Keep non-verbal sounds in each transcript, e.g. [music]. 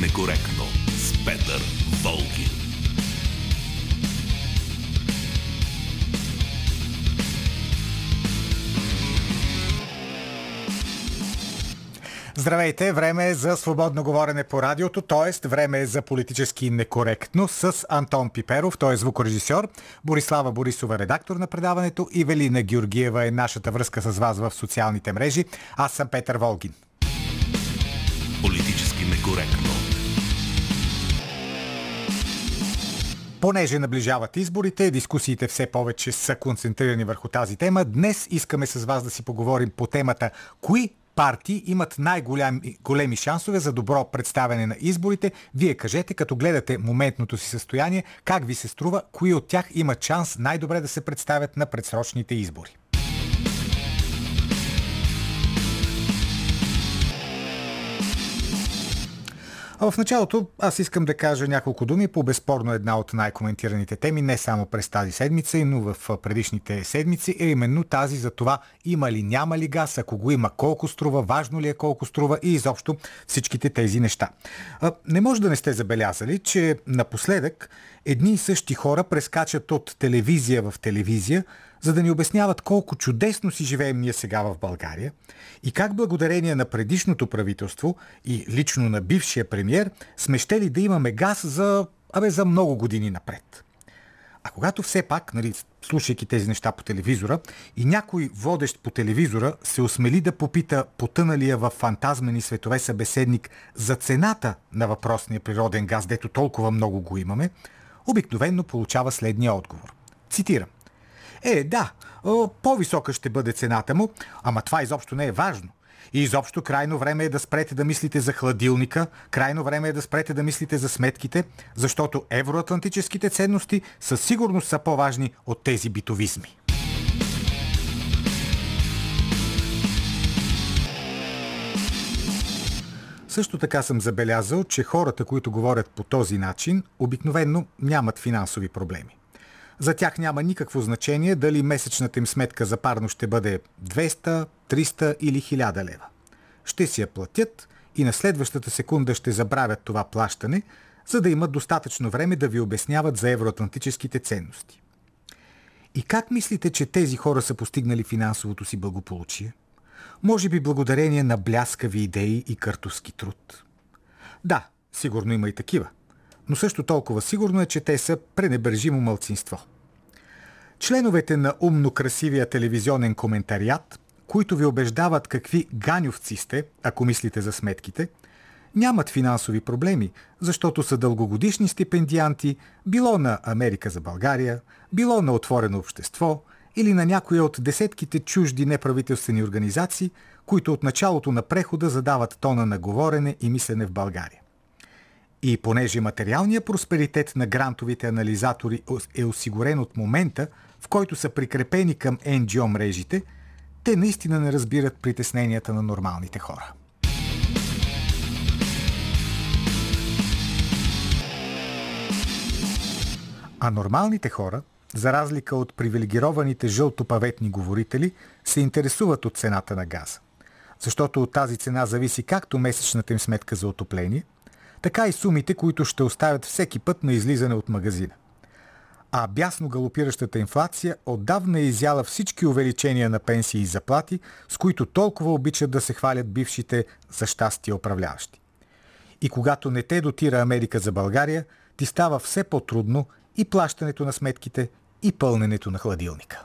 некоректно с Петър Волгин. Здравейте, време е за свободно говорене по радиото, т.е. време е за политически некоректно с Антон Пиперов, той е звукорежисьор, Борислава Борисова, редактор на предаването и Велина Георгиева е нашата връзка с вас в социалните мрежи. Аз съм Петър Волгин. Политически Понеже наближават изборите, дискусиите все повече са концентрирани върху тази тема. Днес искаме с вас да си поговорим по темата кои партии имат най-големи шансове за добро представяне на изборите. Вие кажете, като гледате моментното си състояние, как ви се струва, кои от тях имат шанс най-добре да се представят на предсрочните избори. А в началото аз искам да кажа няколко думи по безспорно една от най-коментираните теми, не само през тази седмица, но в предишните седмици, е именно тази за това има ли, няма ли газ, ако го има, колко струва, важно ли е колко струва и изобщо всичките тези неща. Не може да не сте забелязали, че напоследък едни и същи хора прескачат от телевизия в телевизия, за да ни обясняват колко чудесно си живеем ние сега в България и как благодарение на предишното правителство и лично на бившия премьер сме щели да имаме газ за, абе, за много години напред. А когато все пак, нали, слушайки тези неща по телевизора, и някой водещ по телевизора се осмели да попита потъналия в фантазмени светове събеседник за цената на въпросния природен газ, дето толкова много го имаме, обикновенно получава следния отговор. Цитирам. Е, да, по-висока ще бъде цената му, ама това изобщо не е важно. И изобщо крайно време е да спрете да мислите за хладилника, крайно време е да спрете да мислите за сметките, защото евроатлантическите ценности със сигурност са по-важни от тези битовизми. Също така съм забелязал, че хората, които говорят по този начин, обикновенно нямат финансови проблеми. За тях няма никакво значение дали месечната им сметка за парно ще бъде 200, 300 или 1000 лева. Ще си я платят и на следващата секунда ще забравят това плащане, за да имат достатъчно време да ви обясняват за евроатлантическите ценности. И как мислите, че тези хора са постигнали финансовото си благополучие? Може би благодарение на бляскави идеи и картовски труд. Да, сигурно има и такива. Но също толкова сигурно е, че те са пренебрежимо мълцинство. Членовете на умно красивия телевизионен коментариат, които ви убеждават какви ганювци сте, ако мислите за сметките, нямат финансови проблеми, защото са дългогодишни стипендианти, било на Америка за България, било на Отворено общество или на някоя от десетките чужди неправителствени организации, които от началото на прехода задават тона на говорене и мислене в България. И понеже материалният просперитет на грантовите анализатори е осигурен от момента, в който са прикрепени към NGO мрежите, те наистина не разбират притесненията на нормалните хора. А нормалните хора, за разлика от привилегированите жълтопаветни говорители, се интересуват от цената на газа. Защото от тази цена зависи както месечната им сметка за отопление, така и сумите, които ще оставят всеки път на излизане от магазина а бясно галопиращата инфлация отдавна е изяла всички увеличения на пенсии и заплати, с които толкова обичат да се хвалят бившите за щастие управляващи. И когато не те дотира Америка за България, ти става все по-трудно и плащането на сметките, и пълненето на хладилника.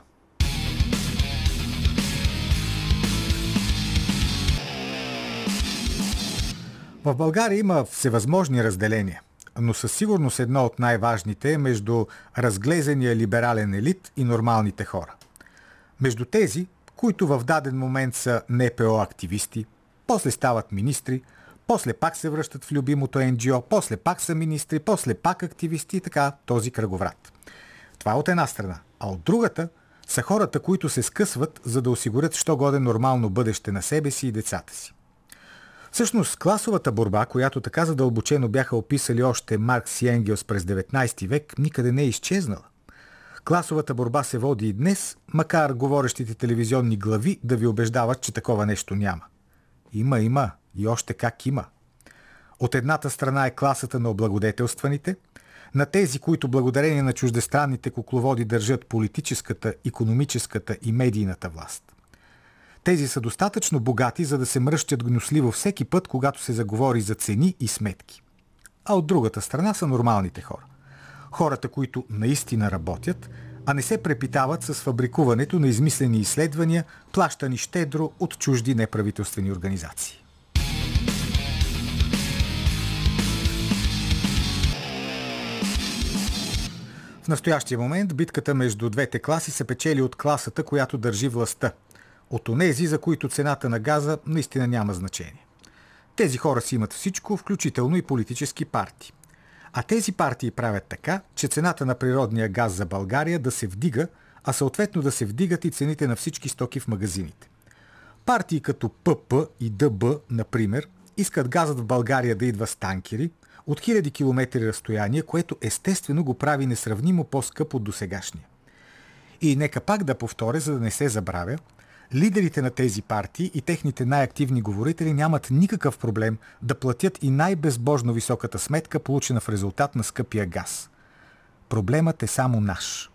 В България има всевъзможни разделения но със сигурност едно от най-важните е между разглезения либерален елит и нормалните хора. Между тези, които в даден момент са НПО-активисти, после стават министри, после пак се връщат в любимото НГО, после пак са министри, после пак активисти и така този кръговрат. Това е от една страна. А от другата са хората, които се скъсват, за да осигурят що годе нормално бъдеще на себе си и децата си. Всъщност, класовата борба, която така задълбочено бяха описали още Маркс и Енгелс през 19 век, никъде не е изчезнала. Класовата борба се води и днес, макар говорещите телевизионни глави да ви убеждават, че такова нещо няма. Има, има и още как има. От едната страна е класата на облагодетелстваните, на тези, които благодарение на чуждестранните кукловоди държат политическата, економическата и медийната власт. Тези са достатъчно богати, за да се мръщат гносливо всеки път, когато се заговори за цени и сметки. А от другата страна са нормалните хора. Хората, които наистина работят, а не се препитават с фабрикуването на измислени изследвания, плащани щедро от чужди неправителствени организации. В настоящия момент битката между двете класи се печели от класата, която държи властта. От онези, за които цената на газа наистина няма значение. Тези хора си имат всичко, включително и политически партии. А тези партии правят така, че цената на природния газ за България да се вдига, а съответно да се вдигат и цените на всички стоки в магазините. Партии като ПП и ДБ, например, искат газът в България да идва с танкери – от хиляди километри разстояние, което естествено го прави несравнимо по-скъп от досегашния. И нека пак да повторя, за да не се забравя, лидерите на тези партии и техните най-активни говорители нямат никакъв проблем да платят и най-безбожно високата сметка, получена в резултат на скъпия газ. Проблемът е само наш.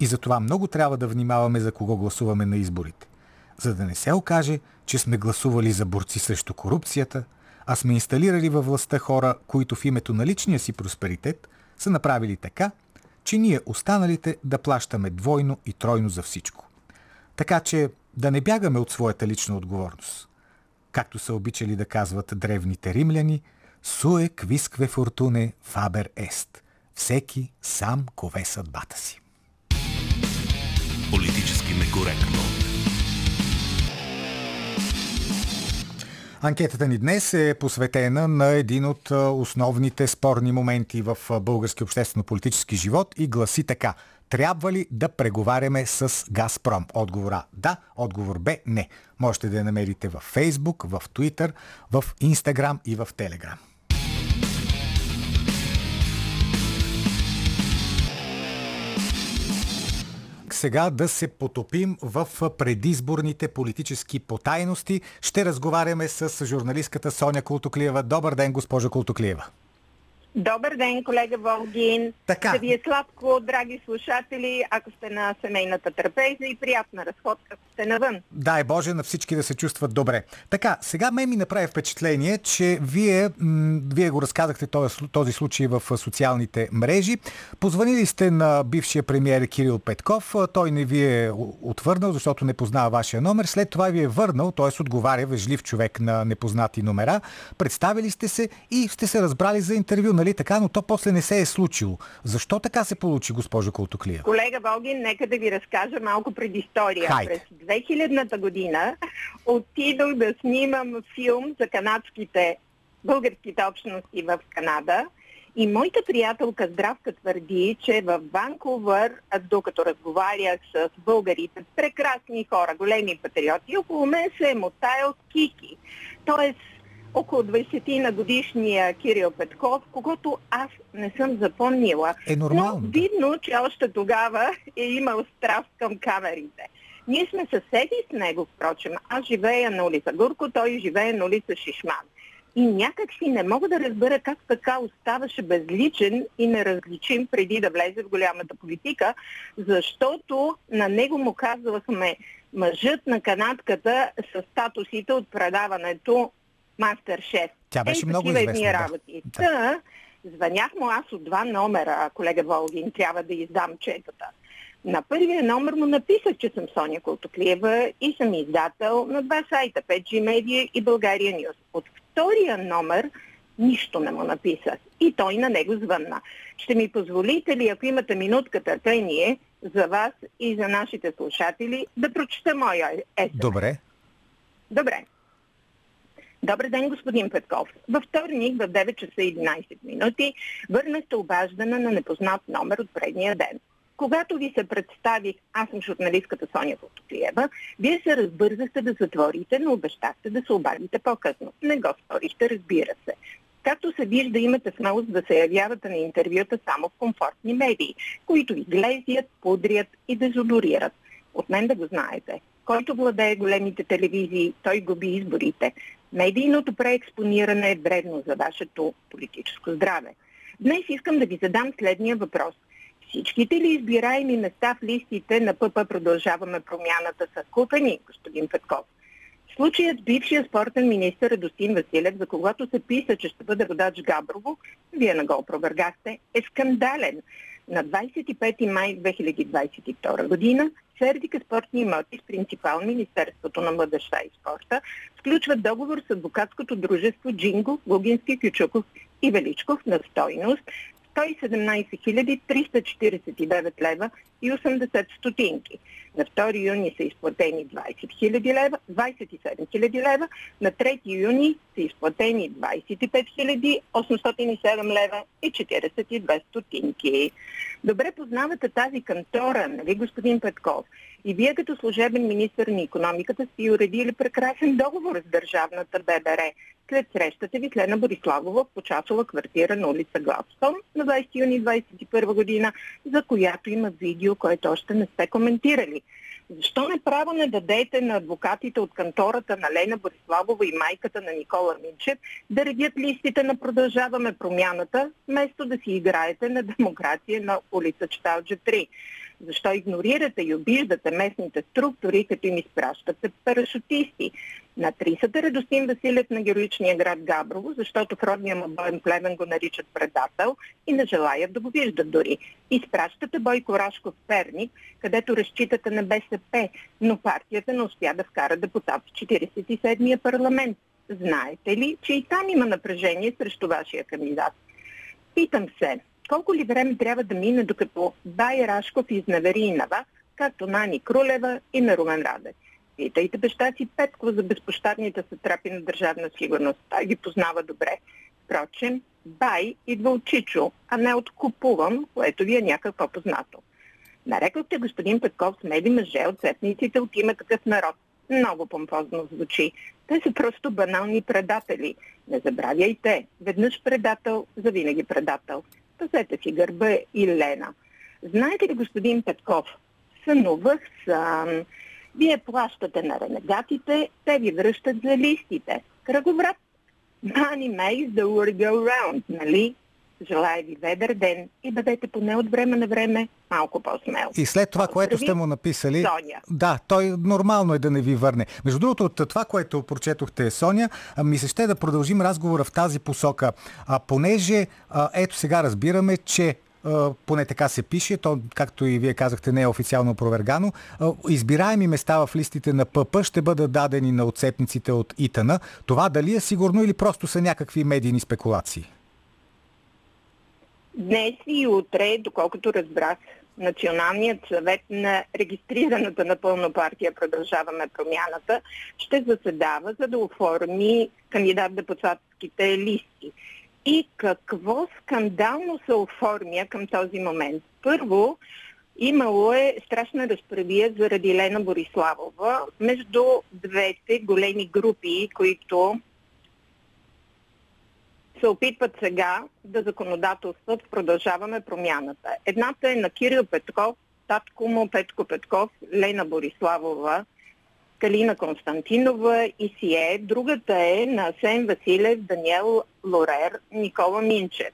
И затова много трябва да внимаваме за кого гласуваме на изборите. За да не се окаже, че сме гласували за борци срещу корупцията – а сме инсталирали във властта хора, които в името на личния си просперитет са направили така, че ние останалите да плащаме двойно и тройно за всичко. Така че да не бягаме от своята лична отговорност. Както са обичали да казват древните римляни, суе квискве фортуне фабер ест. Всеки сам кове съдбата си. Политически некоректно. Анкетата ни днес е посветена на един от основните спорни моменти в български обществено-политически живот и гласи така. Трябва ли да преговаряме с Газпром? Отговора да, отговор Б не. Можете да я намерите в Фейсбук, в Twitter, в Instagram и в Telegram. сега да се потопим в предизборните политически потайности. Ще разговаряме с журналистката Соня Култоклиева. Добър ден, госпожа Култоклиева. Добър ден, колега Волгин. Така. Да ви е сладко, драги слушатели, ако сте на семейната трапеза и приятна разходка, ако сте навън. Дай Боже на всички да се чувстват добре. Така, сега ме ми направи впечатление, че вие, м- вие го разказахте този, този случай в социалните мрежи. Позвонили сте на бившия премиер Кирил Петков. Той не ви е отвърнал, защото не познава вашия номер. След това ви е върнал, т.е. отговаря вежлив човек на непознати номера. Представили сте се и сте се разбрали за интервю нали така, но то после не се е случило. Защо така се получи, госпожо Колтоклия? Колега Волгин, нека да ви разкажа малко предистория. Хайде. През 2000-та година отидох да снимам филм за канадските, българските общности в Канада. И моята приятелка Здравка твърди, че в Ванкувър, докато разговарях с българите, прекрасни хора, големи патриоти, около мен се е мотаял Кики. Тоест, около 20 на годишния Кирил Петков, когато аз не съм запомнила. Е нормално. Но видно, че още тогава е имал страст към камерите. Ние сме съседи с него, впрочем. Аз живея на улица Гурко, той живее на улица Шишман. И някак си не мога да разбера как така оставаше безличен и неразличим преди да влезе в голямата политика, защото на него му казвахме мъжът на канадката с статусите от предаването Мастер Шеф. Тя беше Ей, много известна. Да. работи. Да. Та, звънях му аз от два номера, колега Волгин, трябва да издам четата. На първия номер му написах, че съм Соня Колтоклиева и съм издател на два сайта, 5G Media и България Нюс. От втория номер нищо не му написах. И той на него звънна. Ще ми позволите ли, ако имате минутка търпение, за вас и за нашите слушатели, да прочета моя есен? Добре. Добре. Добър ден, господин Петков. Във вторник в 9 часа и 11 минути върнахте обаждане на непознат номер от предния ден. Когато ви се представих, аз съм журналистката Соня Фотоклиева, вие се разбързахте да затворите, но обещахте да се обадите по-късно. Не го сторихте, разбира се. Както се вижда, имате смелост да се явявате на интервюта само в комфортни медии, които ви глезят, пудрят и дезодорират. От мен да го знаете. Който владее големите телевизии, той губи изборите. Медийното преекспониране е вредно за вашето политическо здраве. Днес искам да ви задам следния въпрос. Всичките ли избираеми места в листите на ПП продължаваме промяната са купени, господин Петков? Случаят бившия спортен министр Радостин Василев, за когото се писа, че ще бъде водач Габрово, вие не го опровергахте, е скандален. На 25 май 2022 година Сердика спортни имоти с принципал Министерството на младеща и спорта сключват договор с адвокатското дружество Джинго, Лугински, Кючуков и Величков на стойност 117 349 лева и 80 стотинки. На 2 юни са изплатени 20 000 лева, 27 000 лева, на 3 юни са изплатени 25 807 лева и 42 стотинки. Добре познавате тази кантора, нали господин Петков? И вие като служебен министр на економиката сте уредили прекрасен договор с държавната ББР. След срещата ви с Лена Бориславова в почасова квартира на улица Гладстон на 20 юни 2021 година, за която има видео, което още не сте коментирали. Защо не право не дадете на адвокатите от кантората на Лена Бориславова и майката на Никола Минчев да редят листите на Продължаваме промяната, вместо да си играете на демокрация на улица Читалджа 3? Защо игнорирате и обиждате местните структури, като им изпращате парашутисти? На трисата Радостин Василев на героичния град Габрово, защото в родния му боен племен го наричат предател и не желаят да го виждат дори. Изпращате Бойко Рашков в Перник, където разчитате на БСП, но партията не успя да вкара депутат в 47-я парламент. Знаете ли, че и там има напрежение срещу вашия кандидат? Питам се, колко ли време трябва да мине, докато Бай Рашков изневери и на вас, както на Ани Крулева и на Румен Радев? Питайте баща си Петко за безпощадните сътрапи на държавна сигурност. Той ги познава добре. Впрочем, Бай идва от Чичо, а не от Купувам, което ви е някак по-познато. Нарекохте господин Петков с меди мъже от цепниците от има такъв народ. Много помпозно звучи. Те са просто банални предатели. Не забравяйте. Веднъж предател, завинаги предател. Пазете си гърба и Лена. Знаете ли, господин Петков, сънувах съм. Вие плащате на ренегатите, те ви връщат за листите. Кръговрат. Money makes the world go round, нали? Желая ви ведър ден и бъдете поне от време на време малко по-смел. И след това, което сте му написали... Соня. Да, той нормално е да не ви върне. Между другото, от това, което прочетохте, Соня, ми се ще да продължим разговора в тази посока. А, понеже, а, ето сега разбираме, че поне така се пише, то, както и вие казахте, не е официално опровергано. Избираеми места в листите на ПП ще бъдат дадени на отцепниците от ИТАНА. Това дали е сигурно или просто са някакви медийни спекулации? Днес и утре, доколкото разбрах, Националният съвет на регистрираната напълно партия Продължаваме промяната ще заседава, за да оформи кандидат депутатските листи. И какво скандално се оформя към този момент? Първо, имало е страшна разправия заради Лена Бориславова между двете големи групи, които се опитват сега да законодателстват Продължаваме промяната. Едната е на Кирил Петков, татко му Петко Петков, Лена Бориславова, Калина Константинова и Сие. Другата е на Асен Василев, Даниел Лорер, Никола Минчев.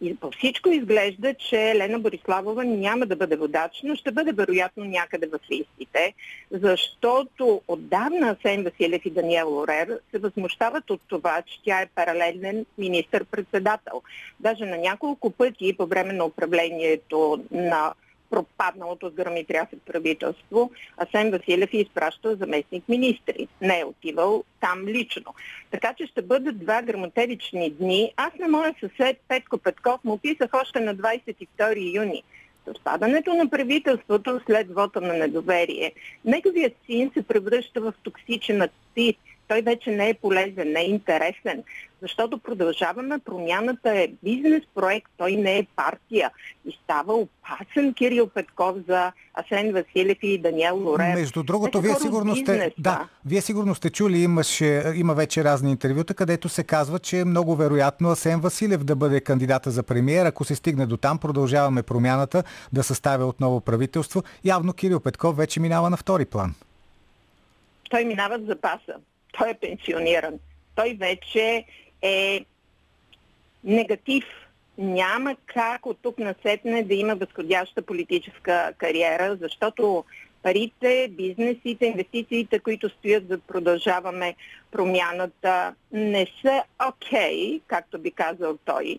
И по всичко изглежда, че Лена Бориславова няма да бъде водач, но ще бъде вероятно някъде в листите, защото отдавна Сен Василев и Даниел Лорер се възмущават от това, че тя е паралелен министър-председател. Даже на няколко пъти по време на управлението на пропадналото с гръм и трясък правителство, Асен Василев е изпращал заместник министри. Не е отивал там лично. Така че ще бъдат два грамотевични дни. Аз на моя съсед Петко Петков му писах още на 22 юни. С падането на правителството след вота на недоверие, неговият син се превръща в токсичен актив той вече не е полезен, не е интересен, защото продължаваме промяната е бизнес проект, той не е партия и става опасен Кирил Петков за Асен Василев и Даниел Лорев. Между другото, вие сигурно сте, да, вие сигурно сте чули, имаше, има вече разни интервюта, където се казва, че е много вероятно Асен Василев да бъде кандидата за премиер. Ако се стигне до там, продължаваме промяната да съставя отново правителство. Явно Кирил Петков вече минава на втори план. Той минава в запаса той е пенсиониран. той вече е негатив. Няма как от тук насетне да има възходяща политическа кариера, защото парите, бизнесите, инвестициите, които стоят за продължаваме промяната, не са окей, okay, както би казал той,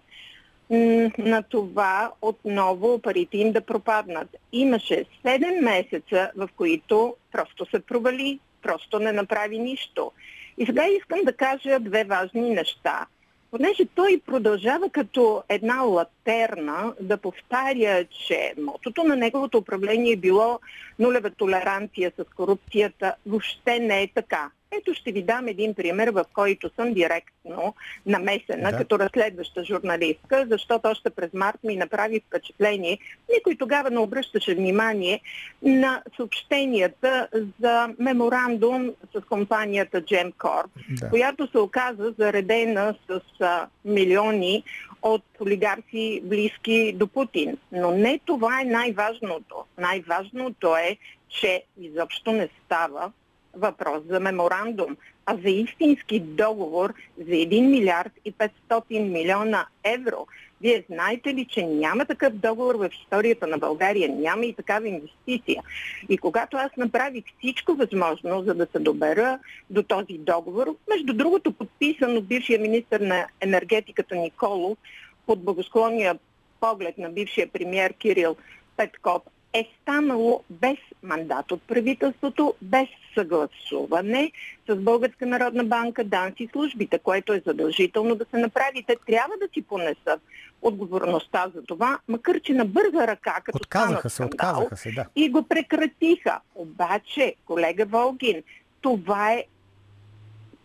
на това отново парите им да пропаднат. Имаше 7 месеца, в които просто се провали, просто не направи нищо. И сега искам да кажа две важни неща. Понеже той продължава като една латерна да повтаря, че мотото на неговото управление е било нулева толеранция с корупцията, въобще не е така. Ето ще ви дам един пример, в който съм директно намесена да. като разследваща журналистка, защото още през март ми направи впечатление, никой тогава не обръщаше внимание на съобщенията за меморандум с компанията Gemcorp, да. която се оказа заредена с а, милиони от олигарси близки до Путин. Но не това е най-важното. Най-важното е, че изобщо не става въпрос за меморандум, а за истински договор за 1 милиард и 500 милиона евро. Вие знаете ли, че няма такъв договор в историята на България, няма и такава инвестиция. И когато аз направих всичко възможно, за да се добера до този договор, между другото подписан от бившия министр на енергетиката Николов под благосклонния поглед на бившия премьер Кирил Петков, е станало без мандат от правителството, без съгласуване с Българска народна банка, ДАНС и службите, което е задължително да се направи. Те трябва да си понесат отговорността за това, макар че на бърза ръка, като отказаха се, отказаха се, да. и го прекратиха. Обаче, колега Волгин, това е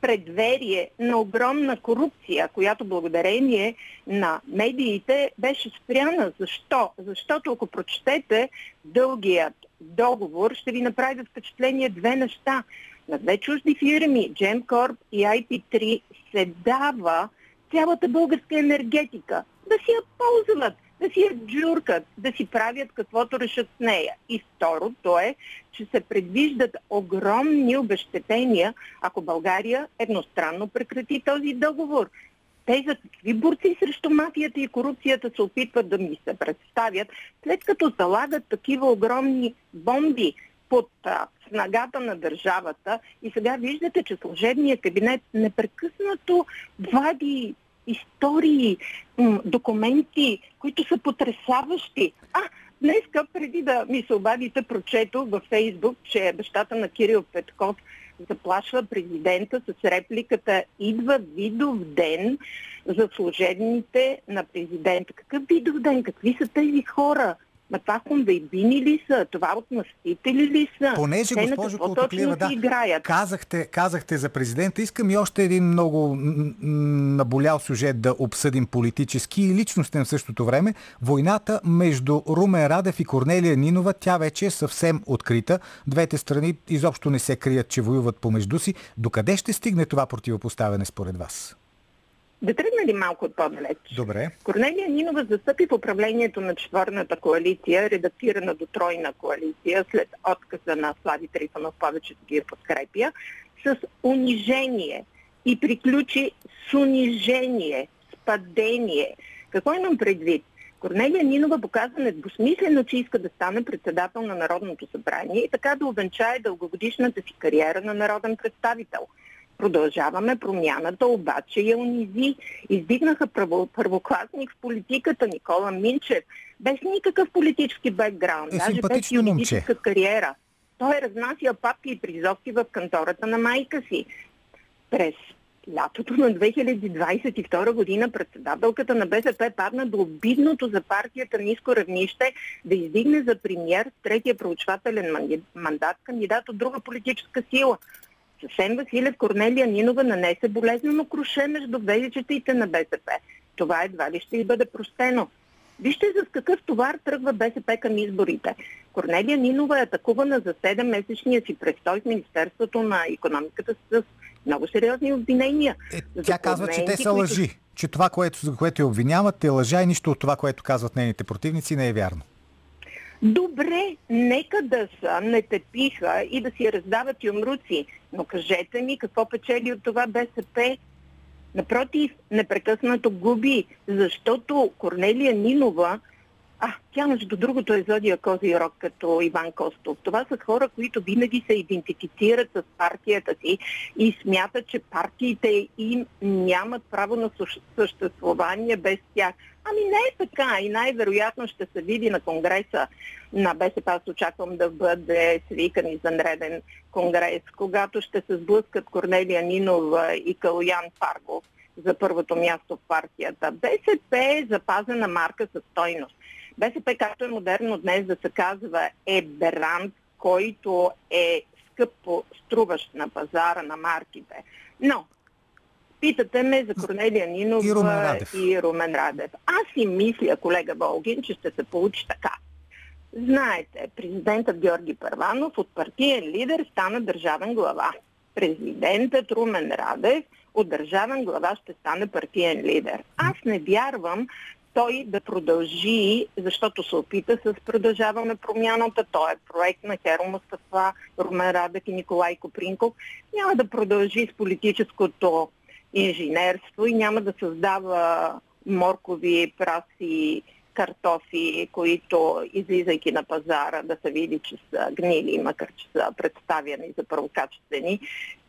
предверие на огромна корупция, която благодарение на медиите беше спряна. Защо? Защото ако прочетете дългият договор, ще ви направи впечатление две неща. На две чужди фирми, Gemcorp и IP3, се дава цялата българска енергетика да си я ползват да си я джуркат, да си правят каквото решат с нея. И второто е, че се предвиждат огромни обещетения, ако България едностранно прекрати този договор. Те за какви борци срещу мафията и корупцията се опитват да ми се представят, след като залагат такива огромни бомби под а, снагата на държавата и сега виждате, че служебният кабинет непрекъснато вади истории, документи, които са потрясаващи. А, днеска, преди да ми се обадите, прочето във Фейсбук, че бащата на Кирил Петков заплашва президента с репликата «Идва видов ден за служебните на президента». Какъв видов ден? Какви са тези хора? Ма това хунвейбини ли са? Това отмъстители ли са? Понеже, Те госпожо Колтоклиева, да, играят? Казахте, казахте за президента. Искам и още един много наболял сюжет да обсъдим политически и личностен в същото време. Войната между Румен Радев и Корнелия Нинова, тя вече е съвсем открита. Двете страни изобщо не се крият, че воюват помежду си. Докъде ще стигне това противопоставяне според вас? Да тръгна ли малко от по-далеч? Добре. Корнелия Нинова застъпи в управлението на четвърната коалиция, редактирана до тройна коалиция, след отказа на Слави Трифанов повечето ги подкрепя, с унижение и приключи с унижение, с падение. Какво имам предвид? Корнелия Нинова показва недвусмислено, че иска да стане председател на Народното събрание и така да увенчае дългогодишната си кариера на народен представител – Продължаваме промяната, обаче я унизи. Издигнаха първо, първокласник в политиката Никола Минчев, без никакъв политически бекграунд, е, даже без юридическа кариера. Той разнася папки и призовки в кантората на майка си. През лятото на 2022 година председателката на БСП падна до обидното за партията ниско равнище да издигне за премьер третия проучвателен мандат кандидат от друга политическа сила. Сен Василев Корнелия Нинова нанесе болезнено круше между ВДЧ-те на БСП. Това едва ли ще й бъде простено. Вижте за какъв товар тръгва БСП към изборите. Корнелия Нинова е атакувана за 7-месечния си престой в Министерството на економиката с много сериозни обвинения. Е, тя казва, че те са лъжи. Които... Че това, което, за което я обвиняват, е лъжа и нищо от това, което казват нейните противници, не е вярно. Добре, нека да са, не тепиха и да си раздават юмруци. Но кажете ми какво печели от това БСП Напротив, непрекъснато губи, защото Корнелия Нинова а, тя между другото е зодия Кози Рок като Иван Костов. Това са хора, които винаги се идентифицират с партията си и смятат, че партиите им нямат право на съществуване без тях. Ами не е така и най-вероятно ще се види на конгреса на БСП. Аз очаквам да бъде свикан извънреден конгрес, когато ще се сблъскат Корнелия Нинова и Калуян Паргов за първото място в партията. БСП е запазена марка със стойност. БСП, както е модерно днес да се казва, е бранд, който е скъпо струващ на пазара на марките. Но, питате ме за Корнелия Нинова и Румен Радев. И Румен Радев. Аз си мисля, колега Волгин, че ще се получи така. Знаете, президентът Георги Първанов от партиен лидер стана държавен глава. Президентът Румен Радев от държавен глава ще стане партиен лидер. Аз не вярвам, той да продължи, защото се опита с продължаване промяната. Той е проект на Херо Мустафа, Румен Радък и Николай Копринков. Няма да продължи с политическото инженерство и няма да създава моркови, праси, картофи, които излизайки на пазара да се види, че са гнили, макар че са представяни за първокачествени,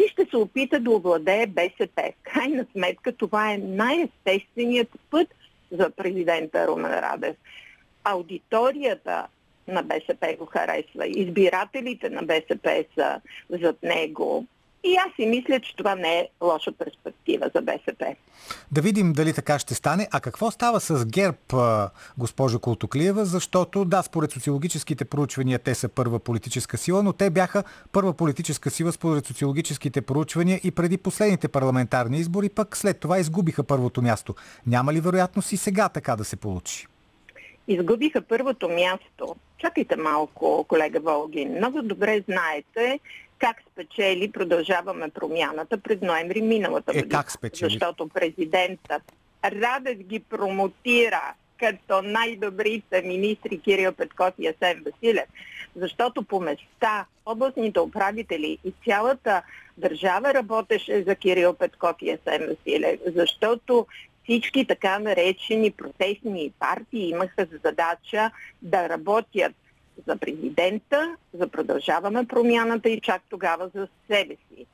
и ще се опита да овладее БСП. В крайна сметка това е най-естественият път – за президента Румен Радев. Аудиторията на БСП го харесва, избирателите на БСП са зад него. И аз си мисля, че това не е лоша перспектива за БСП. Да видим дали така ще стане. А какво става с ГЕРБ, госпожа Култоклиева? Защото, да, според социологическите проучвания те са първа политическа сила, но те бяха първа политическа сила според социологическите проучвания и преди последните парламентарни избори, пък след това изгубиха първото място. Няма ли вероятност и сега така да се получи? Изгубиха първото място. Чакайте малко, колега Волгин. Много добре знаете, как спечели продължаваме промяната през ноември миналата година. Е, как спечели? Защото президентът Радев ги промотира като най-добрите министри Кирил Петков и Асен Василев. Защото по места областните управители и цялата държава работеше за Кирил Петков и Асен Василев. Защото всички така наречени протестни партии имаха задача да работят за президента, за продължаваме промяната и чак тогава за себе си.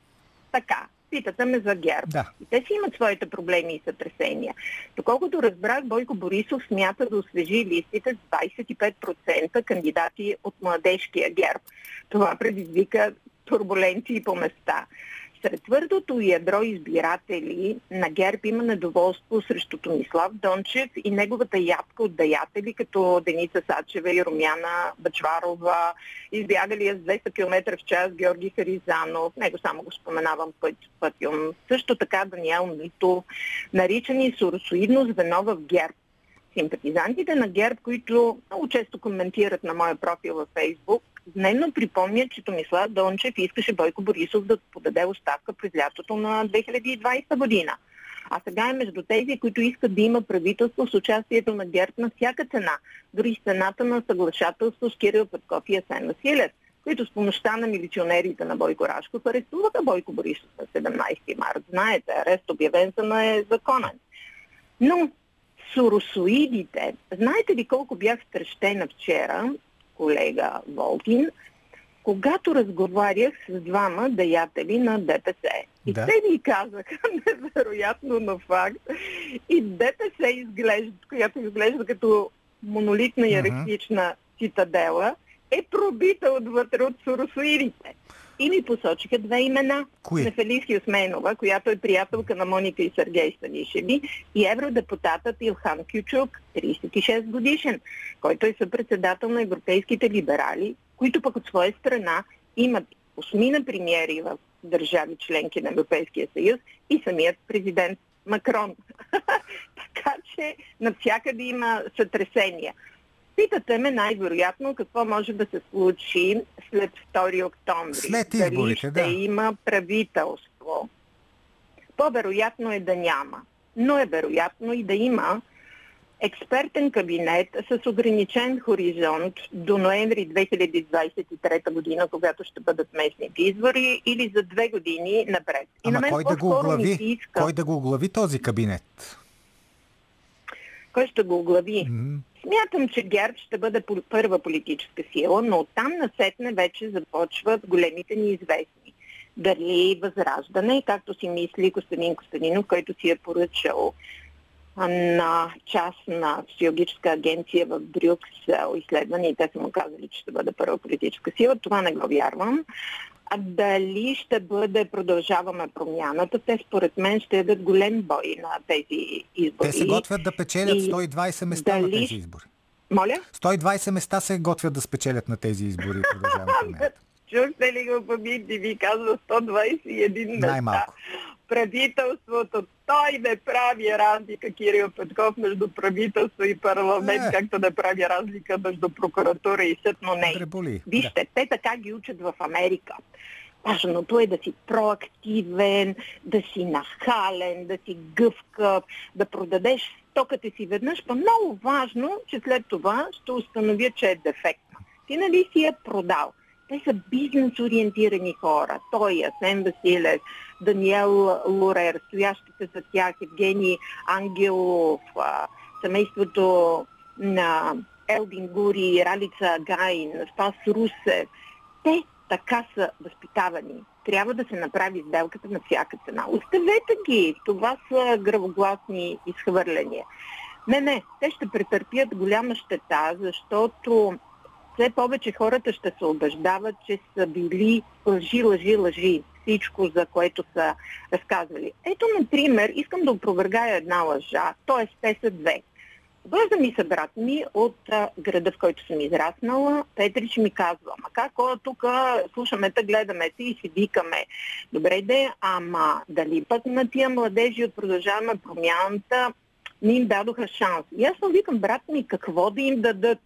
Така, питате ме за ГЕРБ. Да. И те си имат своите проблеми и сътресения. Доколкото разбрах, Бойко Борисов смята да освежи листите с 25% кандидати от младежкия ГЕРБ. Това предизвика турбуленции по места. Сред твърдото ядро избиратели на ГЕРБ има недоволство срещу Томислав Дончев и неговата ядка от даятели, като Деница Сачева и Румяна Бачварова, избягали с 200 км в час Георги Харизанов, него само го споменавам път, пътюм. Също така Даниел Мито, наричани суросоидно звено в ГЕРБ. Симпатизантите на ГЕРБ, които много често коментират на моя профил във Фейсбук, Дневно припомня, че Томислав Дончев искаше Бойко Борисов да подаде оставка през лятото на 2020 година. А сега е между тези, които искат да има правителство с участието на ГЕРБ на всяка цена, дори с цената на съглашателство с Кирил Петков и Асен Василев, които с помощта на милиционерите на Бойко Рашков арестуваха Бойко Борисов на 17 март. Знаете, арест обявен за незаконен. Но суросоидите, знаете ли колко бях втрещена вчера, колега Волгин, когато разговарях с двама деятели на ДПС. И да. те ми казаха, [laughs] невероятно на факт, и ДПС изглежда, която изглежда като монолитна иерархична uh-huh. цитадела, е пробита отвътре от суросоирите. И ми посочиха две имена. Кои? Нефелиски Осменова, която е приятелка на Моника и Сергей Станишеви, и евродепутатът Илхан Кючук, 36 годишен, който е съпредседател на европейските либерали, които пък от своя страна имат осмина премиери в държави членки на Европейския съюз и самият президент Макрон. [laughs] така че навсякъде има сътресения. Питате ме най-вероятно какво може да се случи след 2 октомври. След изборите, Дали ще да. има правителство. По-вероятно е да няма. Но е вероятно и да има експертен кабинет с ограничен хоризонт до ноември 2023 година, когато ще бъдат местните избори, или за две години напред. И Ама на мен кой да го оглави? Иска... Кой да го оглави този кабинет? Кой ще го оглави? Mm-hmm. Смятам, че ГЕРБ ще бъде първа политическа сила, но оттам насетне вече започват големите неизвестни. Дали възраждане, както си мисли Костадин Костадинов, който си е поръчал на частна социологическа агенция в Брюксел изследване и те са му казали, че ще бъде първа политическа сила. Това не го вярвам. А дали ще бъде продължаваме промяната, те според мен ще дадат голем бой на тези избори. Те се готвят да печелят 120 места дали... на тези избори. Моля? 120 места се готвят да спечелят на тези избори. [laughs] Чухте ли го побити? Ви казва 121 места. Най-малко правителството. Той не прави разлика, Кирил Петков, между правителство и парламент, е. както да прави разлика между прокуратура и съд, но не. Вижте, да. те така ги учат в Америка. Важното е да си проактивен, да си нахален, да си гъвкав, да продадеш стоката си веднъж, па много важно, че след това ще установя, че е дефектна. Ти нали си я продал? Те са бизнес-ориентирани хора. Той, Асен Василев, Даниел Лорер, стоящите за тях, Евгений Ангелов, семейството на Елдин Гури, Ралица Гайн, Спас Русев. Те така са възпитавани. Трябва да се направи сделката на всяка цена. Оставете ги. Това са гравогласни изхвърляния. Не, не, те ще претърпят голяма щета, защото все повече хората ще се убеждават, че са били лъжи, лъжи, лъжи. Всичко, за което са разказвали. Ето, например, искам да опровергая една лъжа, т.е. те са две. Обажда ми се брат ми от а, града, в който съм израснала. Петрич ми казва, ма как тук слушаме те, гледаме се и си викаме. Добре де, ама дали пък на тия младежи от продължаваме промяната не им дадоха шанс. И аз викам, брат ми, какво да им дадат?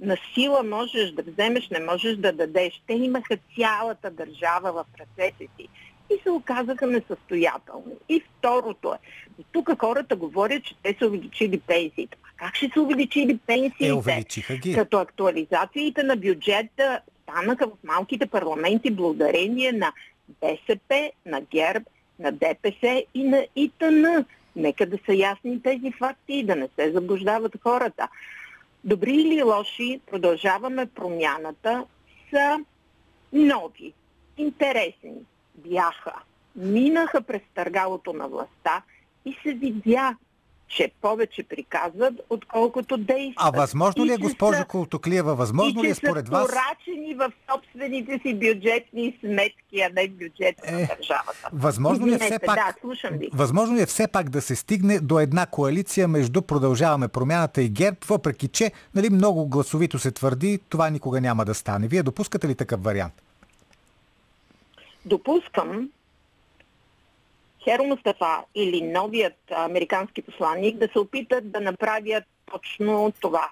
На сила можеш да вземеш, не можеш да дадеш. Те имаха цялата държава в ръцете си и се оказаха несъстоятелни. И второто е, тук хората говорят, че те са увеличили пенсиите. А как ще са увеличили пенсиите? Е, увеличиха ги. Като актуализациите на бюджета станаха в малките парламенти благодарение на БСП, на ГЕРБ, на ДПС и на ИТН. Нека да са ясни тези факти и да не се заблуждават хората добри или лоши, продължаваме промяната, са нови, интересни, бяха, минаха през търгалото на властта и се видя че повече приказват, отколкото действат. А възможно ли е, госпожо са, Колтоклиева, възможно ли е според вас? И в собствените си бюджетни сметки, а не бюджет е, на държавата. Възможно ли, е все пак, да, слушам ви. възможно ли е все пак да се стигне до една коалиция между Продължаваме промяната и ГЕРБ, въпреки че нали, много гласовито се твърди, това никога няма да стане. Вие допускате ли такъв вариант? Допускам, Херо Мустафа или новият американски посланник да се опитат да направят точно това.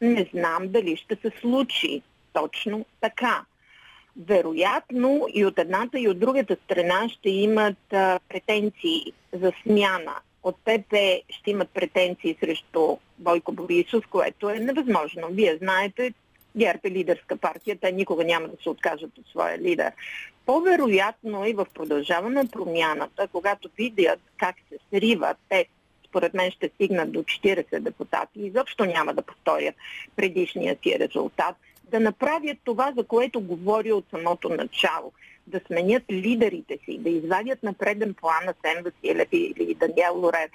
Не знам дали ще се случи точно така. Вероятно и от едната и от другата страна ще имат а, претенции за смяна. От ПП ще имат претенции срещу Бойко Борисов, което е невъзможно. Вие знаете, ГЕРБ е лидерска партия, те никога няма да се откажат от своя лидер. По-вероятно и в продължаване промяната, когато видят как се сриват, те според мен ще стигнат до 40 депутати и изобщо няма да повторят предишния си резултат, да направят това, за което говори от самото начало – да сменят лидерите си, да извадят на преден план на Сен Василев или Даниел Лорен.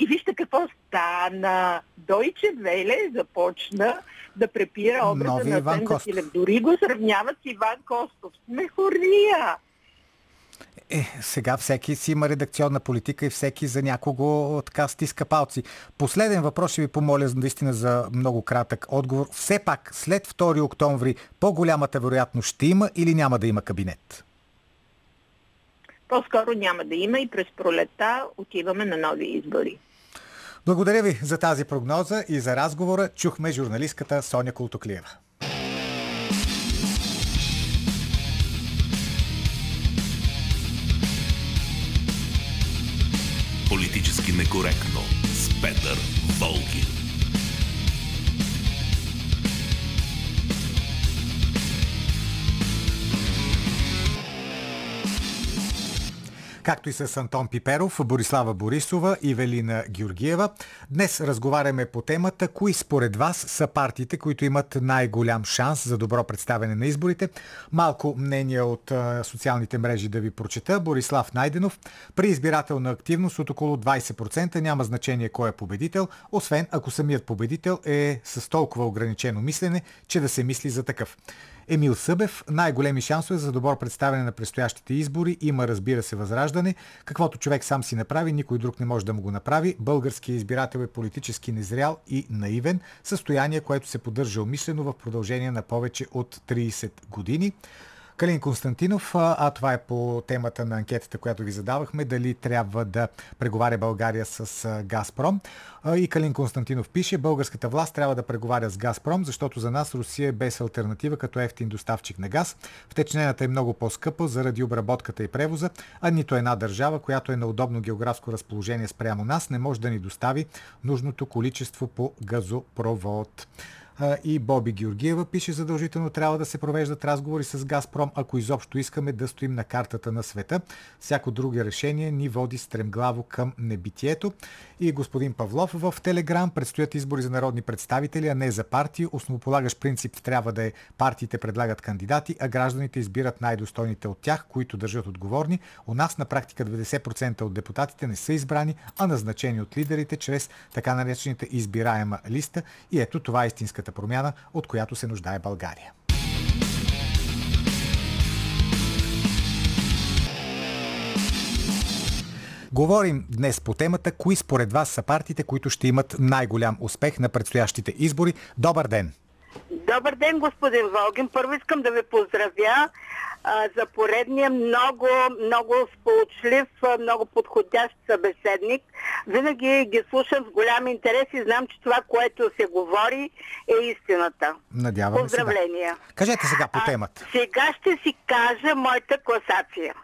И вижте какво стана. Дойче Веле започна да препира образа Нови на Сен Василев. Дори го сравняват с Иван Костов. Смехория! Е, сега всеки си има редакционна политика и всеки за някого така стиска палци. Последен въпрос ще ви помоля наистина за много кратък отговор. Все пак след 2 октомври по-голямата вероятност ще има или няма да има кабинет? По-скоро няма да има и през пролета отиваме на нови избори. Благодаря ви за тази прогноза и за разговора. Чухме журналистката Соня Култоклиева. Политически некоректно с Петър Волгин. Както и с Антон Пиперов, Борислава Борисова и Велина Георгиева. Днес разговаряме по темата кои според вас са партиите, които имат най-голям шанс за добро представяне на изборите. Малко мнение от социалните мрежи да ви прочета. Борислав Найденов. При избирателна активност от около 20% няма значение кой е победител, освен ако самият победител е с толкова ограничено мислене, че да се мисли за такъв. Емил Събев. Най-големи шансове за добро представяне на предстоящите избори. Има, разбира се, възраждане. Каквото човек сам си направи, никой друг не може да му го направи. Българският избирател е политически незрял и наивен. Състояние, което се поддържа умишлено в продължение на повече от 30 години. Калин Константинов, а това е по темата на анкетата, която ви задавахме, дали трябва да преговаря България с Газпром. И Калин Константинов пише, българската власт трябва да преговаря с Газпром, защото за нас Русия е без альтернатива като ефтин доставчик на газ. Втечнената е много по-скъпа заради обработката и превоза, а нито една държава, която е на удобно географско разположение спрямо нас, не може да ни достави нужното количество по газопровод и Боби Георгиева пише задължително трябва да се провеждат разговори с Газпром, ако изобщо искаме да стоим на картата на света. Всяко друго решение ни води стремглаво към небитието. И господин Павлов в Телеграм предстоят избори за народни представители, а не за партии. Основополагащ принцип трябва да е партиите предлагат кандидати, а гражданите избират най-достойните от тях, които държат отговорни. У нас на практика 90% от депутатите не са избрани, а назначени от лидерите чрез така наречените избираема листа. И ето това е истинската промяна, от която се нуждае България. Говорим днес по темата, кои според вас са партиите, които ще имат най-голям успех на предстоящите избори. Добър ден! Добър ден, господин Волгин. Първо искам да ви поздравя а, за поредния много, много сполучлив, много подходящ събеседник. Винаги ги слушам с голям интерес и знам, че това, което се говори, е истината. Надявам Поздравления. се. Да. Кажете сега по темата. А, сега ще си кажа моята класация.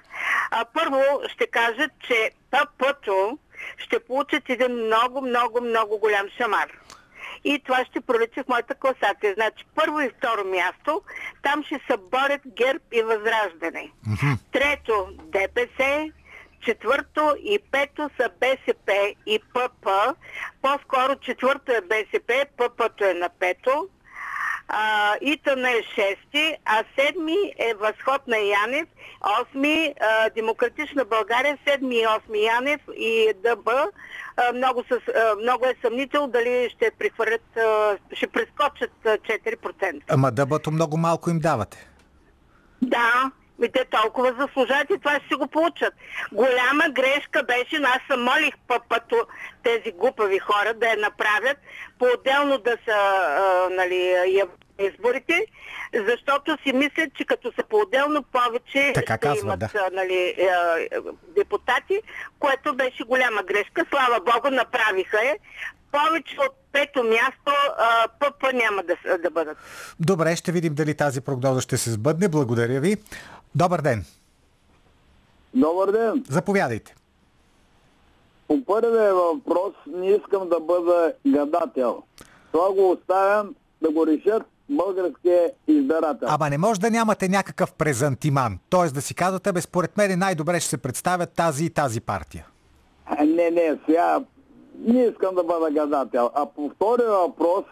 А, първо ще кажа, че ПП-то ще получат един много, много, много голям шамар и това ще проличи в моята класация. Значи първо и второ място, там ще се борят ГЕРБ и Възраждане. Mm-hmm. Трето, ДПС, четвърто и пето са БСП и ПП. По-скоро четвърто е БСП, ПП-то е на пето а, Итън е шести, а седми е възход на Янев, осми а, Демократична България, седми и осми Янев и ДБ. А, много, с, а, много е съмнител дали ще прехвърлят, а, ще прескочат 4%. Ама ДБ-то много малко им давате. Да, и те толкова заслужават и това ще си го получат. Голяма грешка беше, аз съм молих пъпато тези глупави хора да я направят, по-отделно да са а, нали, изборите, защото си мислят, че като са по-отделно повече така ще казва, имат да. нали, депутати, което беше голяма грешка. Слава Богу, направиха е. Повече от пето място ПП няма да, да бъдат. Добре, ще видим дали тази прогноза ще се сбъдне. Благодаря ви. Добър ден. Добър ден. Заповядайте. По първия въпрос не искам да бъда гадател. Това го оставям да го решат българския избирател. Ама не може да нямате някакъв презантиман. Т.е. да си казвате, бе, според мен най-добре ще се представят тази и тази партия. Не, не, сега не искам да бъда гадател. А по втория въпрос,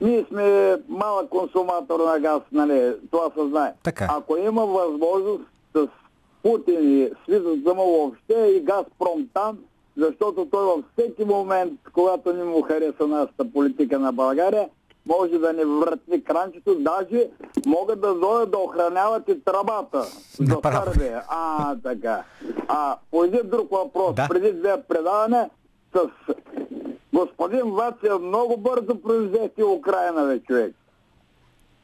ние сме малък консуматор на газ, нали, това се знае. Така. Ако има възможност с Путин и свизата му въобще и Газпром там, защото той във всеки момент, когато не му хареса нашата политика на България, може да не въртни кранчето, даже могат да дойдат да охраняват и тръбата за Сърбия. А, така. А по един друг въпрос, да. преди две предаване, с господин Вацев много бързо произвести Украина, бе, човек.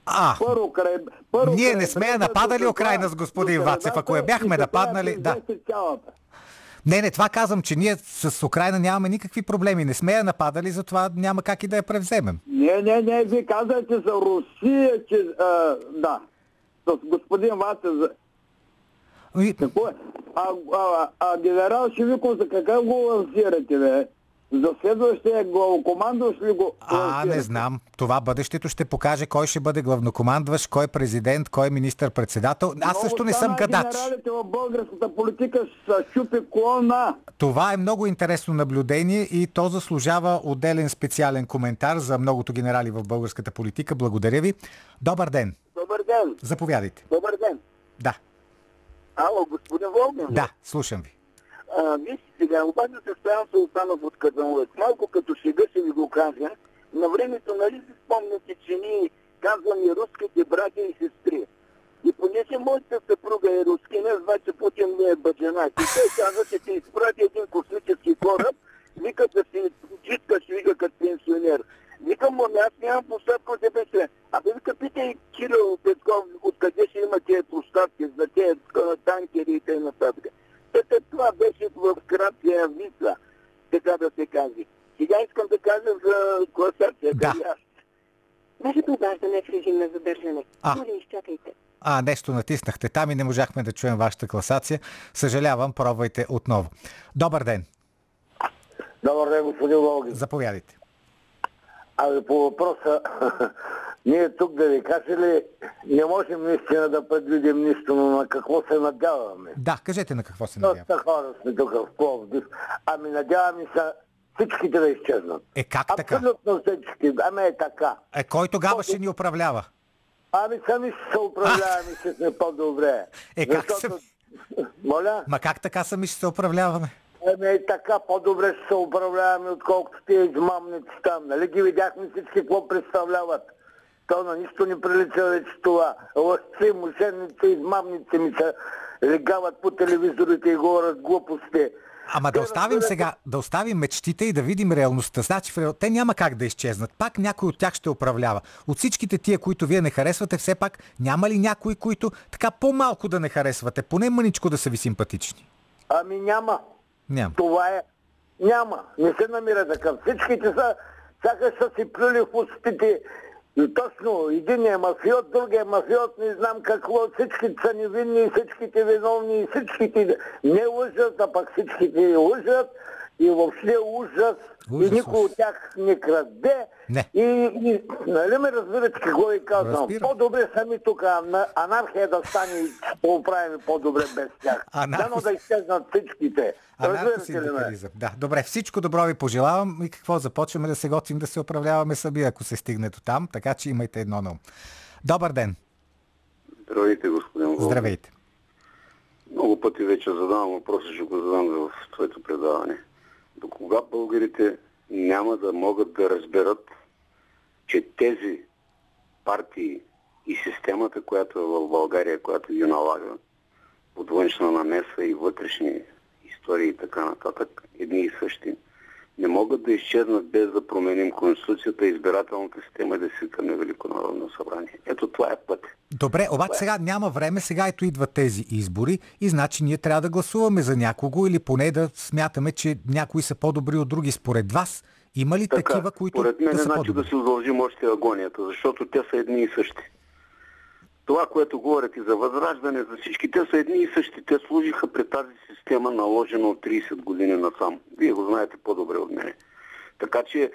А, първо край, първо ние край, не сме я нападали Украина с господин Вацев. Ако я бяхме нападнали, да. Не, не, това казвам, че ние с Украина нямаме никакви проблеми. Не сме я нападали, затова няма как и да я превземем. Не, не, не, ви казвате за Русия, че... А, да, с господин Вацев. И... Какво е? А, а, а генерал Шевиков за какъв го лансирате, бе? За следващия главокомандващ ли го? А, не знам. Това бъдещето ще покаже кой ще бъде главнокомандващ, кой президент, кой министър-председател. Аз Много също не съм гадач. В българската политика са щупи клона. Това е много интересно наблюдение и то заслужава отделен специален коментар за многото генерали в българската политика. Благодаря ви. Добър ден. Добър ден. Заповядайте. Добър ден. Да, Ало, господин Волгин. да, слушам ви. А, вижте сега, обаче се ставам Султанов от Казанлък. Малко като шега ще ви го кажа. На времето, нали си спомняте, че ние казваме руските братя и сестри. И понеже моята съпруга е рускина, значи Путин ми е баджанак. И той каза, че ти изпрати един космически кораб, вика да си читкаш, вика като пенсионер. Викам му, аз нямам площадка от ДБС. Абе, вика, питай Кирил Петков, откъде ще има тези площадки за тези танкери и т.н. [laughs] това беше в краткия вица, така да се каже. Сега искам да кажа за класацията. Да. Вашето обаждане е в режим на задържане. А. Моля, изчакайте. А, нещо натиснахте там и не можахме да чуем вашата класация. Съжалявам, пробвайте отново. Добър ден. Добър ден, господин Волгин. Заповядайте. Ами по въпроса, [laughs] ние тук да ви кажа ли, не можем наистина да предвидим нищо, но на какво се надяваме? Да, кажете на какво се надявам. Доста хора сме тук в Пловдив. Ами надяваме се всичките да изчезнат. Е, как така? Абсолютно всички. Ами е така. Е, кой тогава ще ни управлява? Ами сами ще се управляваме, ще сме по-добре. Е, как Защото... се- Моля? Ма как така сами ще се управляваме? Ами е така, по-добре ще се управляваме, отколкото тия измамници там. Нали ги видяхме всички какво представляват? То на нищо не прилича вече това. Лъжци, мошенници, измамници ми се легават по телевизорите и говорят глупости. Ама да Те оставим разбирате- сега, да оставим мечтите и да видим реалността. Значи, те няма как да изчезнат. Пак някой от тях ще управлява. От всичките тия, които вие не харесвате, все пак няма ли някои, които така по-малко да не харесвате, поне мъничко да са ви симпатични? Ами няма. Няма. Това е. Няма. Не се намира такъв. Всичките са, сякаш са си плюли в устите. И точно, един е мафиот, другия е мафиот, не знам какво. Всичките са невинни, всичките виновни, всичките не лъжат, а пък всичките лъжат. И въобще ужас. Ужас, и никой ужас. от тях не краде. Не. И, и нали ме разбирате какво ви казвам? Разбирам. По-добре сами тук ана- анархия да стане и по-оправим по-добре без тях. Анархос- Дано да изчезнат всичките. Разбирате ли ме? Да, добре, всичко добро ви пожелавам и какво започваме да се готвим да се управляваме сами, ако се стигне до там, така че имайте едно на ум. Добър ден, Здравейте, господин Волгин. здравейте. Много пъти вече задавам въпроса, ще го задам в твоето предаване. До кога българите няма да могат да разберат, че тези партии и системата, която е в България, която ги налага под външна намеса и вътрешни истории и така нататък, едни и същи, не могат да изчезнат без да променим Конституцията избирателната система и да свикаме Велико народно събрание. Ето това е път. Добре, обаче сега няма време, сега ето идват тези избори и значи ние трябва да гласуваме за някого или поне да смятаме, че някои са по-добри от други. Според вас има ли такива, които Според мен да са значи по-добри? да си удължим още агонията, защото те са едни и същи. Това, което говорят и за възраждане, за всички, те са едни и същи. Те служиха при тази система, наложена от 30 години насам. Вие го знаете по-добре от мене. Така че,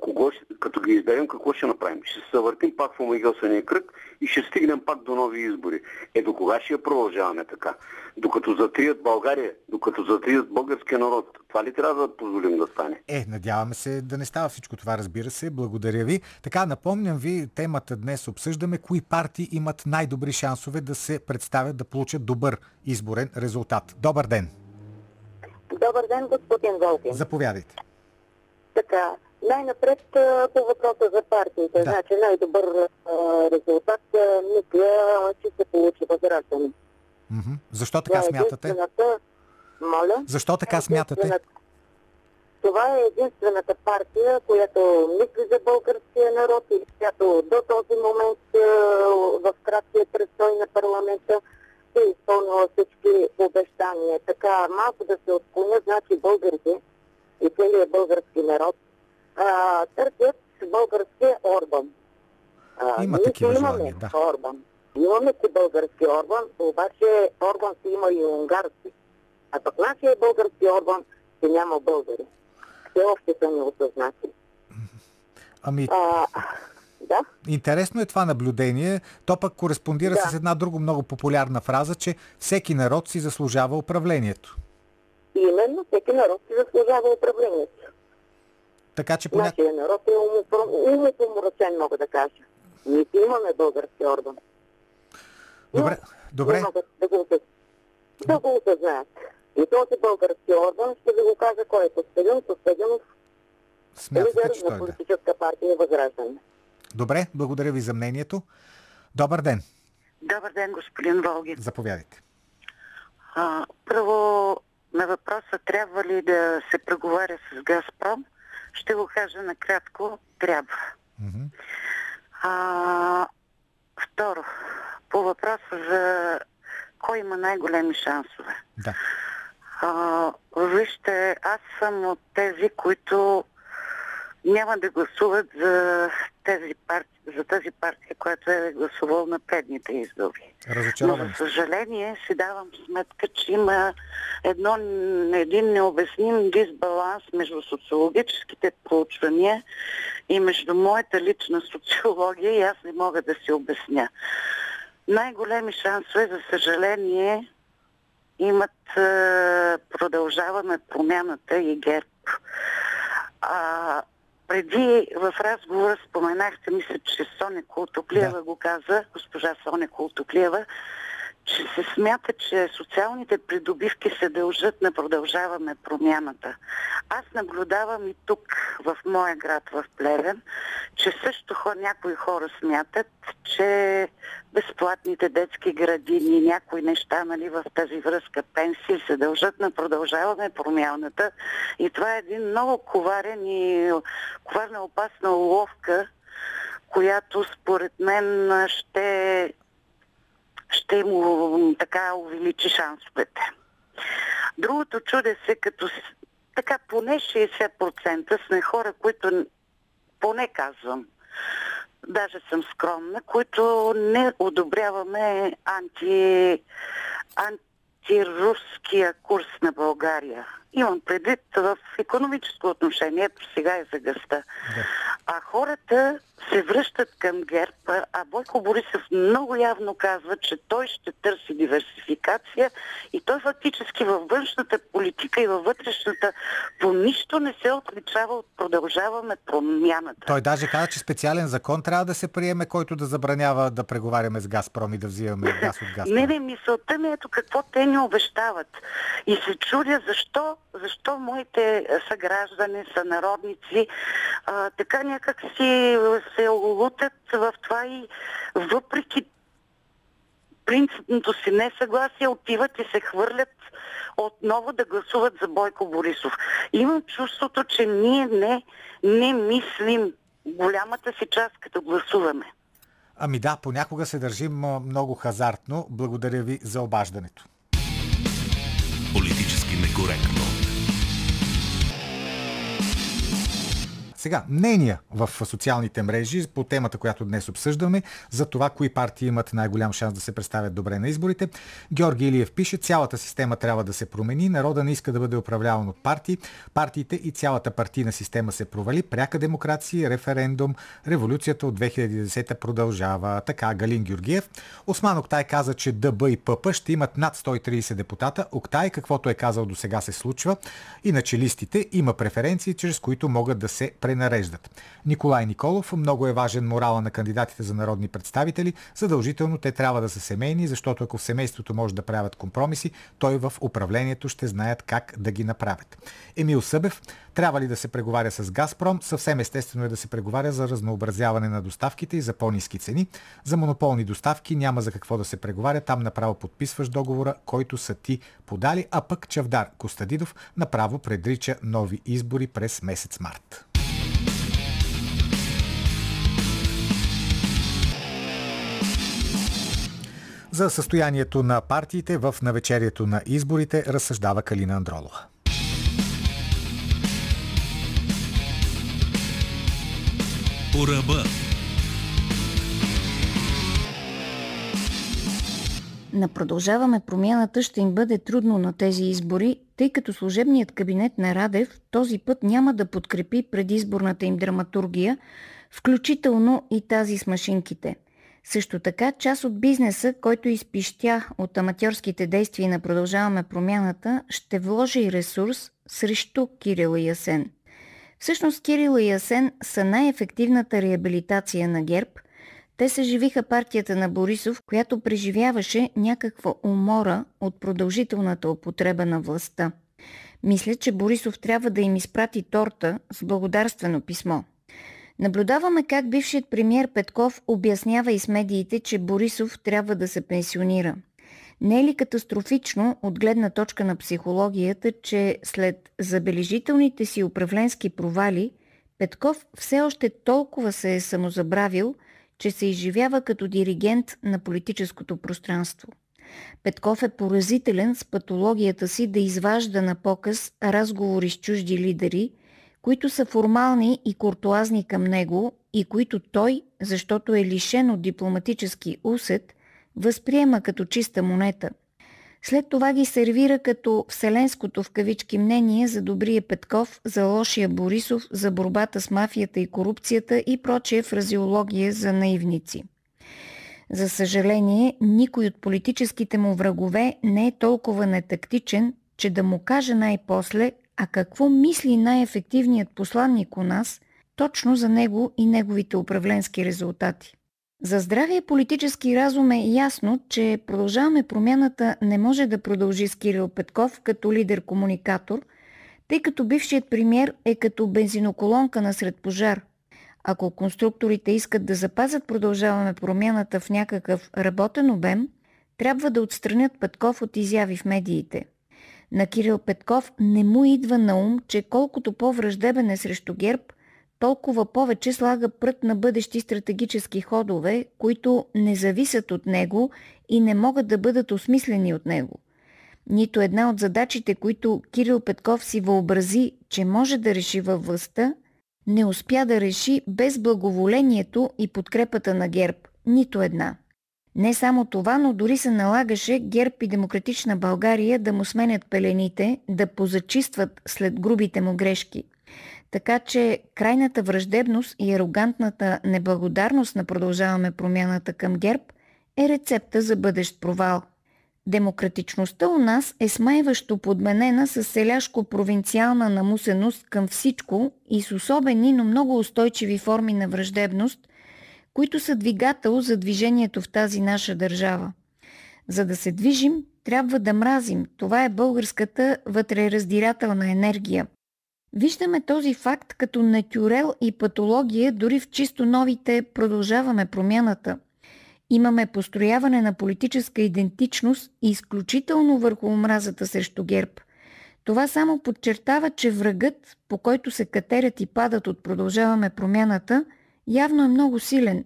кого, като ги изберем, какво ще направим? Ще се завъртим пак в омагиосания кръг и ще стигнем пак до нови избори. Е, до кога ще я продължаваме така? Докато затрият България, докато затрият българския народ. Това ли трябва да позволим да стане? Е, надяваме се да не става всичко това, разбира се. Благодаря ви. Така, напомням ви, темата днес обсъждаме кои партии имат най-добри шансове да се представят да получат добър изборен резултат. Добър ден! Добър ден, господин Волгин. Заповядайте. Така, най-напред по въпроса за партиите. Да. Значи най-добър резултат мисля, че се получи възраждане. Мгм. Защо Това така е смятате? Моля? Защо така смятате? Единствената- Това е единствената партия, която мисли за българския народ и която до този момент в краткия престой на парламента е изпълнила всички обещания. Така малко да се отклоня, значи българите и целият български народ а, търсят българския Орбан. А, Има такива желания, да. Орбан. Имаме си български Орбан, обаче Орбан си има и унгарски. А пък нашия български Орбан си няма българи. все още са неосъзнати. Ами, А, да, интересно е това наблюдение. То пък кореспондира Да. с една друга много популярна фраза, че всеки народ си заслужава управлението. именно всеки народ си заслужава управлението. Така че поня... Нашия народ е умопро- умопомрачен, мога да кажа. Ние си имаме български орган. Добре, добре. Не могат да го, да го осъзнаят. И този български орган, ще ви го кажа кой е Костадин Костадинов, Смятате, лидер на е да. политическа партия Възраждане. Добре, благодаря ви за мнението. Добър ден. Добър ден, господин Волгин. Заповядайте. А, първо, на въпроса трябва ли да се преговаря с Газпром, ще го кажа накратко, трябва. Мгм. А, второ, по въпроса за кой има най-големи шансове. Да. А, вижте, аз съм от тези, които няма да гласуват за, тези парти, за тази партия, която е гласувал на предните избори. Но, за съжаление, си давам сметка, че има едно, един необясним дисбаланс между социологическите проучвания и между моята лична социология и аз не мога да си обясня. Най-големи шансове, за съжаление, имат е, продължаваме промяната и ГЕРБ. А, преди в разговора споменахте, мисля, че Соня Култоклиева Да. го каза, госпожа Соня Култоклиева, че се смята, че социалните придобивки се дължат на продължаваме промяната. Аз наблюдавам и тук, в моя град, в Плевен, че също хо- някои хора смятат, че безплатните детски градини, някои неща нали, в тази връзка, пенсии се дължат на продължаваме промяната. И това е един много коварен и коварна опасна уловка, която според мен ще ще му така увеличи шансовете. Другото чуде се като така поне 60% сме хора, които поне казвам, даже съм скромна, които не одобряваме анти, антируския курс на България. Имам предвид в економическо отношение, сега е за гъста. А хората се връщат към ГЕРБ, а Бойко Борисов много явно казва, че той ще търси диверсификация и той фактически във външната политика и във вътрешната по нищо не се отличава от продължаваме промяната. Той даже каза, че специален закон трябва да се приеме, който да забранява да преговаряме с Газпром и да взимаме газ от Газпром. Не, не, мисълта ми е ето какво те ни обещават. И се чудя защо, защо моите съграждани, сънародници, а, така някак си се лутят в това и въпреки принципното си несъгласие отиват и се хвърлят отново да гласуват за Бойко Борисов. Имам чувството, че ние не, не мислим голямата си част, като гласуваме. Ами да, понякога се държим много хазартно. Благодаря ви за обаждането. Политически некоректно. Сега, мнения в социалните мрежи по темата, която днес обсъждаме, за това кои партии имат най-голям шанс да се представят добре на изборите. Георги Илиев пише, цялата система трябва да се промени, народа не иска да бъде управляван от партии, партиите и цялата партийна система се провали, пряка демокрация, референдум, революцията от 2010 продължава. Така, Галин Георгиев. Осман Октай каза, че ДБ и ПП ще имат над 130 депутата. Октай, каквото е казал до сега се случва. Иначе листите има преференции, чрез които могат да се пренареждат. Николай Николов, много е важен морала на кандидатите за народни представители. Задължително те трябва да са семейни, защото ако в семейството може да правят компромиси, той в управлението ще знаят как да ги направят. Емил Събев, трябва ли да се преговаря с Газпром? Съвсем естествено е да се преговаря за разнообразяване на доставките и за по-низки цени. За монополни доставки няма за какво да се преговаря, там направо подписваш договора, който са ти подали, а пък Чавдар Костадидов направо предрича нови избори през месец март. За състоянието на партиите в навечерието на изборите разсъждава Калина Андролова. По ръба. На продължаваме промяната ще им бъде трудно на тези избори, тъй като служебният кабинет на Радев този път няма да подкрепи предизборната им драматургия, включително и тази с машинките. Също така, част от бизнеса, който изпищя от аматьорските действия на Продължаваме промяната, ще вложи и ресурс срещу Кирил и Ясен. Всъщност Кирил и Ясен са най-ефективната реабилитация на ГЕРБ. Те съживиха партията на Борисов, която преживяваше някаква умора от продължителната употреба на властта. Мисля, че Борисов трябва да им изпрати торта с благодарствено писмо – Наблюдаваме как бившият премьер Петков обяснява и с медиите, че Борисов трябва да се пенсионира. Не е ли катастрофично от гледна точка на психологията, че след забележителните си управленски провали, Петков все още толкова се е самозабравил, че се изживява като диригент на политическото пространство. Петков е поразителен с патологията си да изважда на показ разговори с чужди лидери – които са формални и куртуазни към него и които той, защото е лишен от дипломатически усет, възприема като чиста монета. След това ги сервира като вселенското в кавички мнение за добрия Петков, за лошия Борисов, за борбата с мафията и корупцията и прочие фразеология за наивници. За съжаление, никой от политическите му врагове не е толкова нетактичен, че да му каже най-после а какво мисли най-ефективният посланник у нас точно за него и неговите управленски резултати. За здравия политически разум е ясно, че продължаваме промяната не може да продължи с Кирил Петков като лидер-комуникатор, тъй като бившият премьер е като бензиноколонка насред пожар. Ако конструкторите искат да запазят продължаваме промяната в някакъв работен обем, трябва да отстранят Петков от изяви в медиите – на Кирил Петков не му идва на ум, че колкото по-враждебен е срещу ГЕРБ, толкова повече слага прът на бъдещи стратегически ходове, които не зависят от него и не могат да бъдат осмислени от него. Нито една от задачите, които Кирил Петков си въобрази, че може да реши във властта, не успя да реши без благоволението и подкрепата на ГЕРБ. Нито една. Не само това, но дори се налагаше ГЕРБ и Демократична България да му сменят пелените, да позачистват след грубите му грешки. Така че крайната враждебност и арогантната неблагодарност на продължаваме промяната към ГЕРБ е рецепта за бъдещ провал. Демократичността у нас е смайващо подменена с селяшко-провинциална намусеност към всичко и с особени, но много устойчиви форми на враждебност – които са двигател за движението в тази наша държава. За да се движим, трябва да мразим. Това е българската вътрераздирателна енергия. Виждаме този факт като натюрел и патология дори в чисто новите продължаваме промяната. Имаме построяване на политическа идентичност изключително върху омразата срещу ГЕРБ. Това само подчертава, че врагът, по който се катерят и падат от продължаваме промяната – явно е много силен,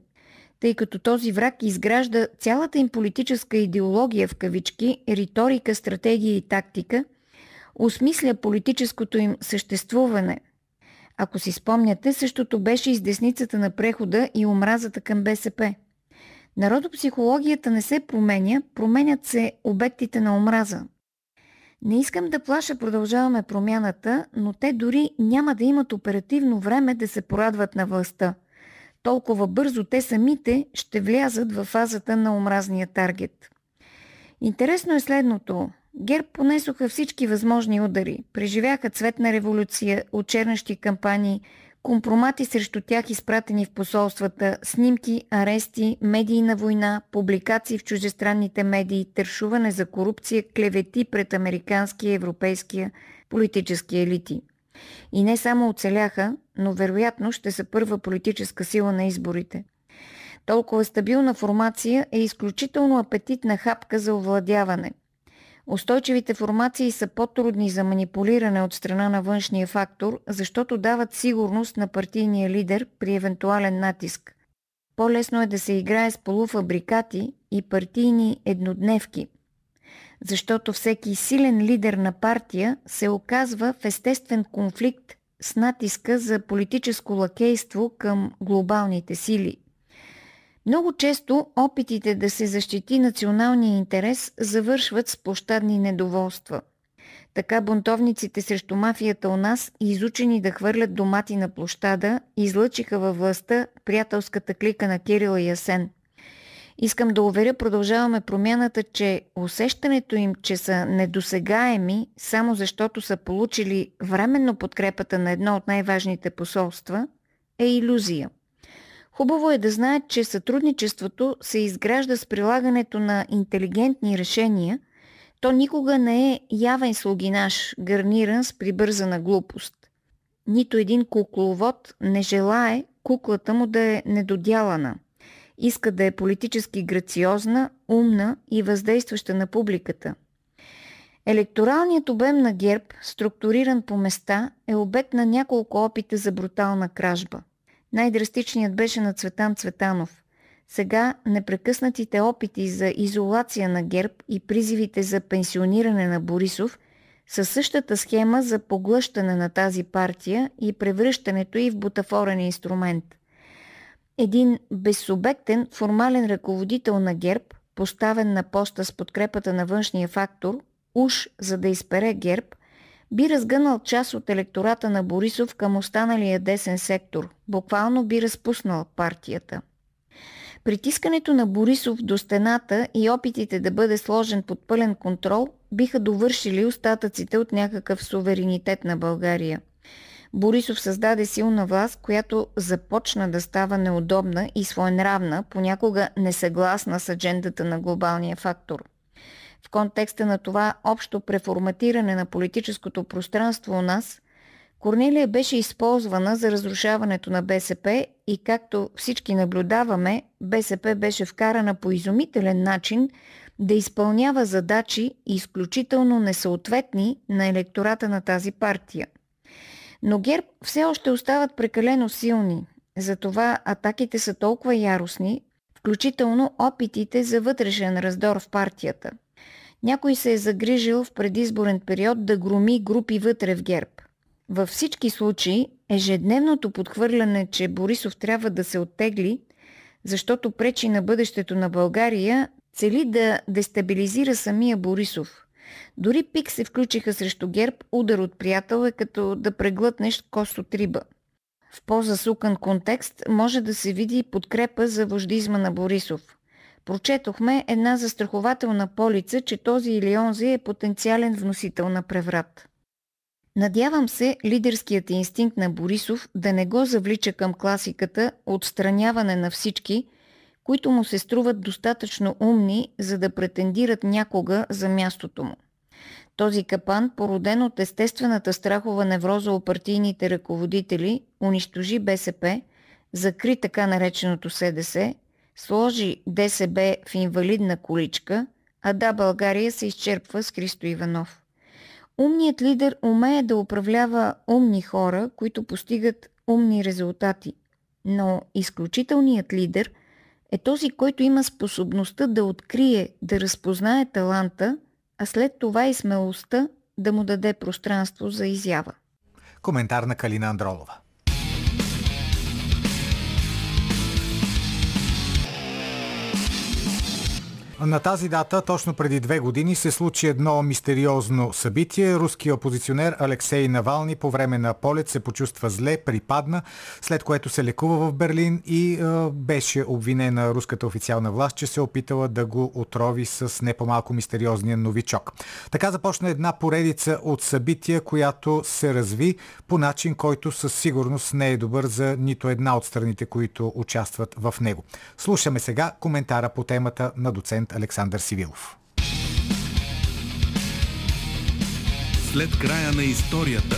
тъй като този враг изгражда цялата им политическа идеология в кавички, риторика, стратегия и тактика, осмисля политическото им съществуване. Ако си спомняте, същото беше и с десницата на прехода и омразата към БСП. Народопсихологията не се променя, променят се обектите на омраза. Не искам да плаша, продължаваме промяната, но те дори няма да имат оперативно време да се порадват на властта – толкова бързо те самите ще влязат в фазата на омразния таргет. Интересно е следното. ГЕРБ понесоха всички възможни удари. Преживяха цветна революция, очернащи кампании, компромати срещу тях изпратени в посолствата, снимки, арести, медийна война, публикации в чужестранните медии, тършуване за корупция, клевети пред американския и европейския политически елити – и не само оцеляха, но вероятно ще са първа политическа сила на изборите. Толкова стабилна формация е изключително апетитна хапка за овладяване. Устойчивите формации са по-трудни за манипулиране от страна на външния фактор, защото дават сигурност на партийния лидер при евентуален натиск. По-лесно е да се играе с полуфабрикати и партийни еднодневки – защото всеки силен лидер на партия се оказва в естествен конфликт с натиска за политическо лакейство към глобалните сили. Много често опитите да се защити националния интерес завършват с площадни недоволства. Така бунтовниците срещу мафията у нас, изучени да хвърлят домати на площада, излъчиха във властта приятелската клика на Кирил и Асен. Искам да уверя, продължаваме промяната, че усещането им, че са недосегаеми, само защото са получили временно подкрепата на едно от най-важните посолства, е иллюзия. Хубаво е да знаят, че сътрудничеството се изгражда с прилагането на интелигентни решения, то никога не е явен слугинаш, гарниран с прибързана глупост. Нито един кукловод не желае куклата му да е недодялана. Иска да е политически грациозна, умна и въздействаща на публиката. Електоралният обем на ГЕРБ, структуриран по места, е обект на няколко опита за брутална кражба. Най-драстичният беше на Цветан Цветанов. Сега непрекъснатите опити за изолация на ГЕРБ и призивите за пенсиониране на Борисов са същата схема за поглъщане на тази партия и превръщането й в бутафорен инструмент. Един безсубектен формален ръководител на ГЕРБ, поставен на поста с подкрепата на външния фактор, уж за да изпере ГЕРБ, би разгънал част от електората на Борисов към останалия десен сектор, буквално би разпуснал партията. Притискането на Борисов до стената и опитите да бъде сложен под пълен контрол биха довършили остатъците от някакъв суверенитет на България. Борисов създаде силна власт, която започна да става неудобна и своенравна, понякога несъгласна с аджендата на глобалния фактор – в контекста на това общо преформатиране на политическото пространство у нас, Корнелия беше използвана за разрушаването на БСП и както всички наблюдаваме, БСП беше вкарана по изумителен начин да изпълнява задачи изключително несъответни на електората на тази партия. Но ГЕРБ все още остават прекалено силни, затова атаките са толкова яростни, включително опитите за вътрешен раздор в партията – някой се е загрижил в предизборен период да громи групи вътре в ГЕРБ. Във всички случаи, ежедневното подхвърляне, че Борисов трябва да се оттегли, защото пречи на бъдещето на България, цели да дестабилизира самия Борисов. Дори пик се включиха срещу ГЕРБ, удар от приятел е като да преглътнеш кост от риба. В по-засукан контекст може да се види подкрепа за вождизма на Борисов – Прочетохме една застрахователна полица, че този или онзи е потенциален вносител на преврат. Надявам се лидерският инстинкт на Борисов да не го завлича към класиката отстраняване на всички, които му се струват достатъчно умни, за да претендират някога за мястото му. Този капан, породен от естествената страхова невроза у партийните ръководители, унищожи БСП, закри така нареченото СДС сложи ДСБ в инвалидна количка, а да, България се изчерпва с Христо Иванов. Умният лидер умее да управлява умни хора, които постигат умни резултати. Но изключителният лидер е този, който има способността да открие, да разпознае таланта, а след това и смелостта да му даде пространство за изява. Коментар на Калина Андролова. На тази дата, точно преди две години, се случи едно мистериозно събитие. Руският опозиционер Алексей Навални по време на полет се почувства зле, припадна, след което се лекува в Берлин и е, беше обвинена руската официална власт, че се опитала да го отрови с не по-малко мистериозния новичок. Така започна една поредица от събития, която се разви по начин, който със сигурност не е добър за нито една от страните, които участват в него. Слушаме сега коментара по темата на доцент доцент Александър Сивилов. След края на историята.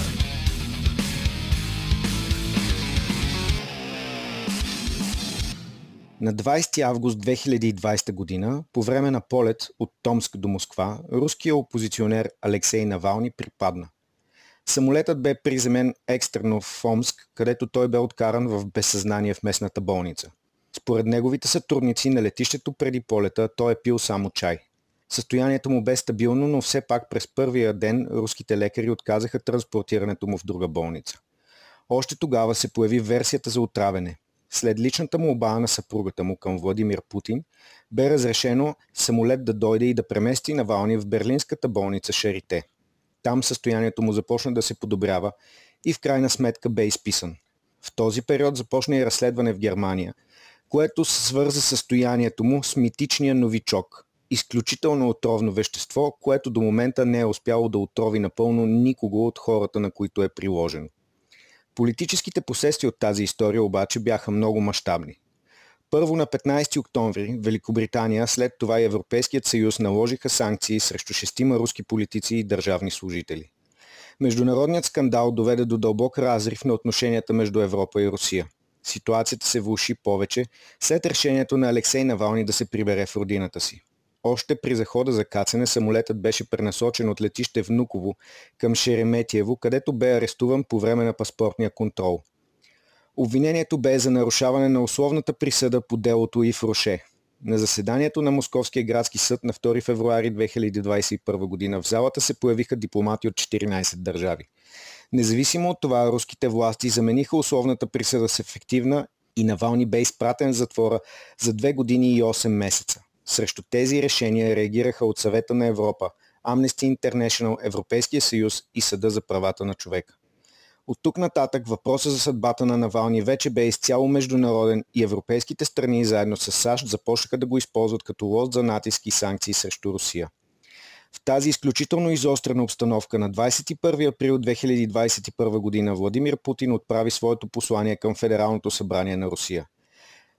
На 20 август 2020 година, по време на полет от Томск до Москва, руският опозиционер Алексей Навални припадна. Самолетът бе приземен екстерно в Омск, където той бе откаран в безсъзнание в местната болница. Според неговите сътрудници на летището преди полета той е пил само чай. Състоянието му бе стабилно, но все пак през първия ден руските лекари отказаха транспортирането му в друга болница. Още тогава се появи версията за отравяне. след личната молба на съпругата му към Владимир Путин, бе разрешено самолет да дойде и да премести Навални в берлинската болница Шарите. Там състоянието му започна да се подобрява и в крайна сметка бе изписан. В този период започна и разследване в Германия, което свърза състоянието му с митичния новичок, изключително отровно вещество, което до момента не е успяло да отрови напълно никого от хората, на които е приложено. Политическите последствия от тази история обаче бяха много мащабни. Първо на 15 октомври Великобритания, след това и Европейският съюз наложиха санкции срещу шестима руски политици и държавни служители. Международният скандал доведе до дълбок разрив на отношенията между Европа и Русия. Ситуацията се влуши повече след решението на Алексей Навални да се прибере в родината си. Още при захода за кацане самолетът беше пренасочен от летище Внуково към Шереметиево, където бе арестуван по време на паспортния контрол. Обвинението бе за нарушаване на условната присъда по делото и в Роше. На заседанието на Московския градски съд на 2 февруари 2021 година в залата се появиха дипломати от 14 държави. Независимо от това, руските власти замениха условната присъда с ефективна и Навални бе изпратен в затвора за 2 години и 8 месеца. Срещу тези решения реагираха от Съвета на Европа, Amnesty International, Европейския съюз и Съда за правата на човека. От тук нататък въпроса за съдбата на Навални вече бе изцяло международен и европейските страни заедно с САЩ започнаха да го използват като лост за натиски и санкции срещу Русия. В тази изключително изострена обстановка на 21 април 2021 година Владимир Путин отправи своето послание към Федералното събрание на Русия –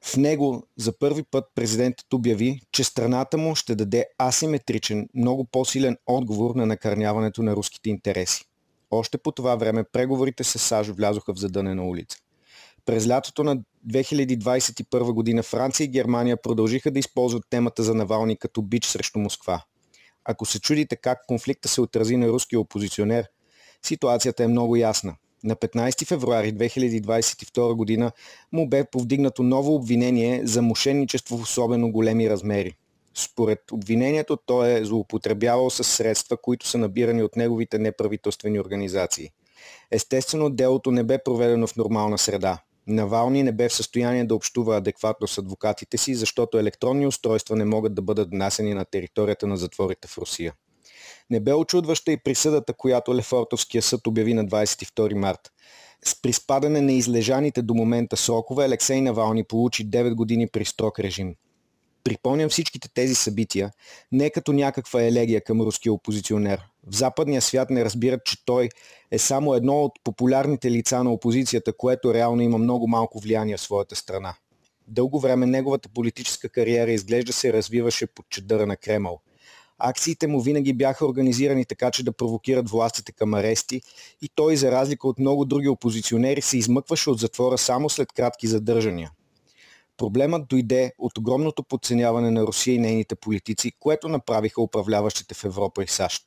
в него за първи път президентът обяви, че страната му ще даде асиметричен, много по-силен отговор на накърняването на руските интереси. Още по това време преговорите с САЩ влязоха в задънена улица. През лятото на 2021 година Франция и Германия продължиха да използват темата за Навални като бич срещу Москва. Ако се чудите как конфликта се отрази на руския опозиционер, ситуацията е много ясна – на 15 февруари 2022 година му бе повдигнато ново обвинение за мошенничество в особено големи размери. Според обвинението той е злоупотребявал с средства, които са набирани от неговите неправителствени организации. Естествено, делото не бе проведено в нормална среда. Навални не бе в състояние да общува адекватно с адвокатите си, защото електронни устройства не могат да бъдат внасени на територията на затворите в Русия. Не бе очудваща и присъдата, която Лефортовския съд обяви на 22 март. С приспадане на излежаните до момента срокове, Алексей Навални получи 9 години при строг режим. Припомням всичките тези събития не като някаква елегия към руския опозиционер. В западния свят не разбират, че той е само едно от популярните лица на опозицията, което реално има много малко влияние в своята страна. Дълго време неговата политическа кариера изглежда се развиваше под чадъра на Кремъл – Акциите му винаги бяха организирани така, че да провокират властите към арести и той, за разлика от много други опозиционери, се измъкваше от затвора само след кратки задържания. Проблемът дойде от огромното подценяване на Русия и нейните политици, което направиха управляващите в Европа и САЩ.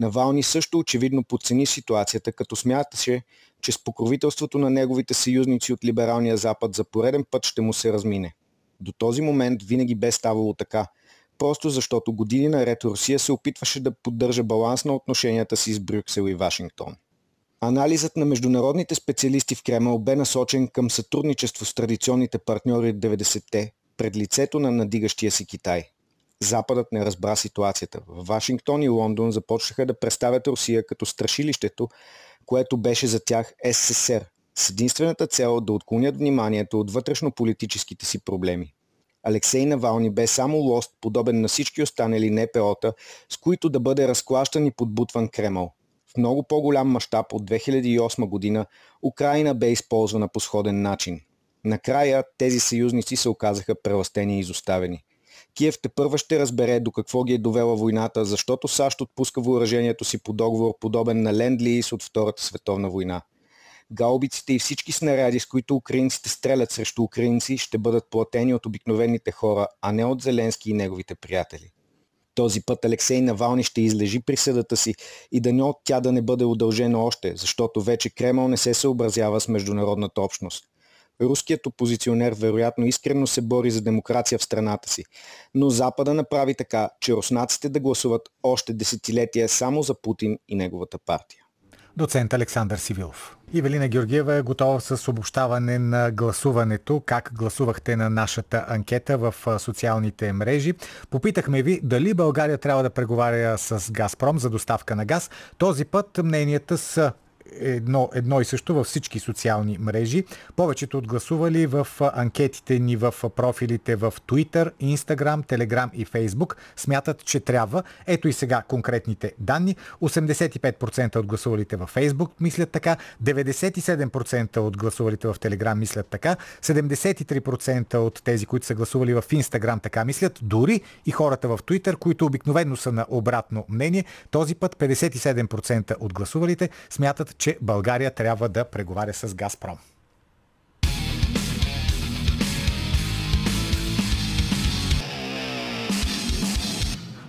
Навални също очевидно подцени ситуацията, като смяташе, че с покровителството на неговите съюзници от либералния Запад за пореден път ще му се размине. До този момент винаги бе ставало така – просто защото години наред Русия се опитваше да поддържа баланс на отношенията си с Брюксел и Вашингтон. Анализът на международните специалисти в Кремъл бе насочен към сътрудничество с традиционните партньори от 90-те пред лицето на надигащия си Китай. Западът не разбра ситуацията. В Вашингтон и Лондон започнаха да представят Русия като страшилището, което беше за тях СССР, с единствената цел да отклонят вниманието от вътрешно-политическите си проблеми. Алексей Навални бе само лост, подобен на всички останали НПО-та, с които да бъде разклащан и подбутван Кремъл. Много по-голям мащаб от 2008 година Украина бе използвана по сходен начин. Накрая тези съюзници се оказаха преластени и изоставени. Киев те първа ще разбере до какво ги е довела войната, защото САЩ отпуска въоръжението си по договор, подобен на Ленд-Лиз от Втората световна война – гаубиците и всички снаряди, с които украинците стрелят срещу украинци, ще бъдат платени от обикновените хора, а не от Зеленски и неговите приятели. Този път Алексей Навални ще излежи присъдата си и да не от тя да не бъде удължена още, защото вече Кремъл не се съобразява с международната общност. Руският опозиционер вероятно искрено се бори за демокрация в страната си, но Запада направи така, че руснаците да гласуват още десетилетия само за Путин и неговата партия. Доцент Александър Сивилов. Ивелина Георгиева е готова с обобщаване на гласуването. Как гласувахте на нашата анкета в социалните мрежи? Попитахме ви дали България трябва да преговаря с Газпром за доставка на газ. Този път мненията са едно, едно и също във всички социални мрежи. Повечето от гласували в анкетите ни в профилите в Twitter, Instagram, Telegram и Facebook смятат, че трябва. Ето и сега конкретните данни. 85% от гласувалите в Facebook мислят така, 97% от гласувалите в Telegram мислят така, 73% от тези, които са гласували в Instagram така мислят, дори и хората в Twitter, които обикновено са на обратно мнение, този път 57% от гласувалите смятат, че България трябва да преговаря с Газпром.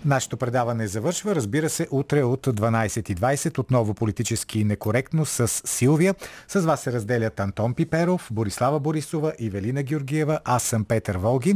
Нашето предаване завършва, разбира се, утре от 12.20. Отново политически некоректно с Силвия. С вас се разделят Антон Пиперов, Борислава Борисова и Велина Георгиева. Аз съм Петър Волгин.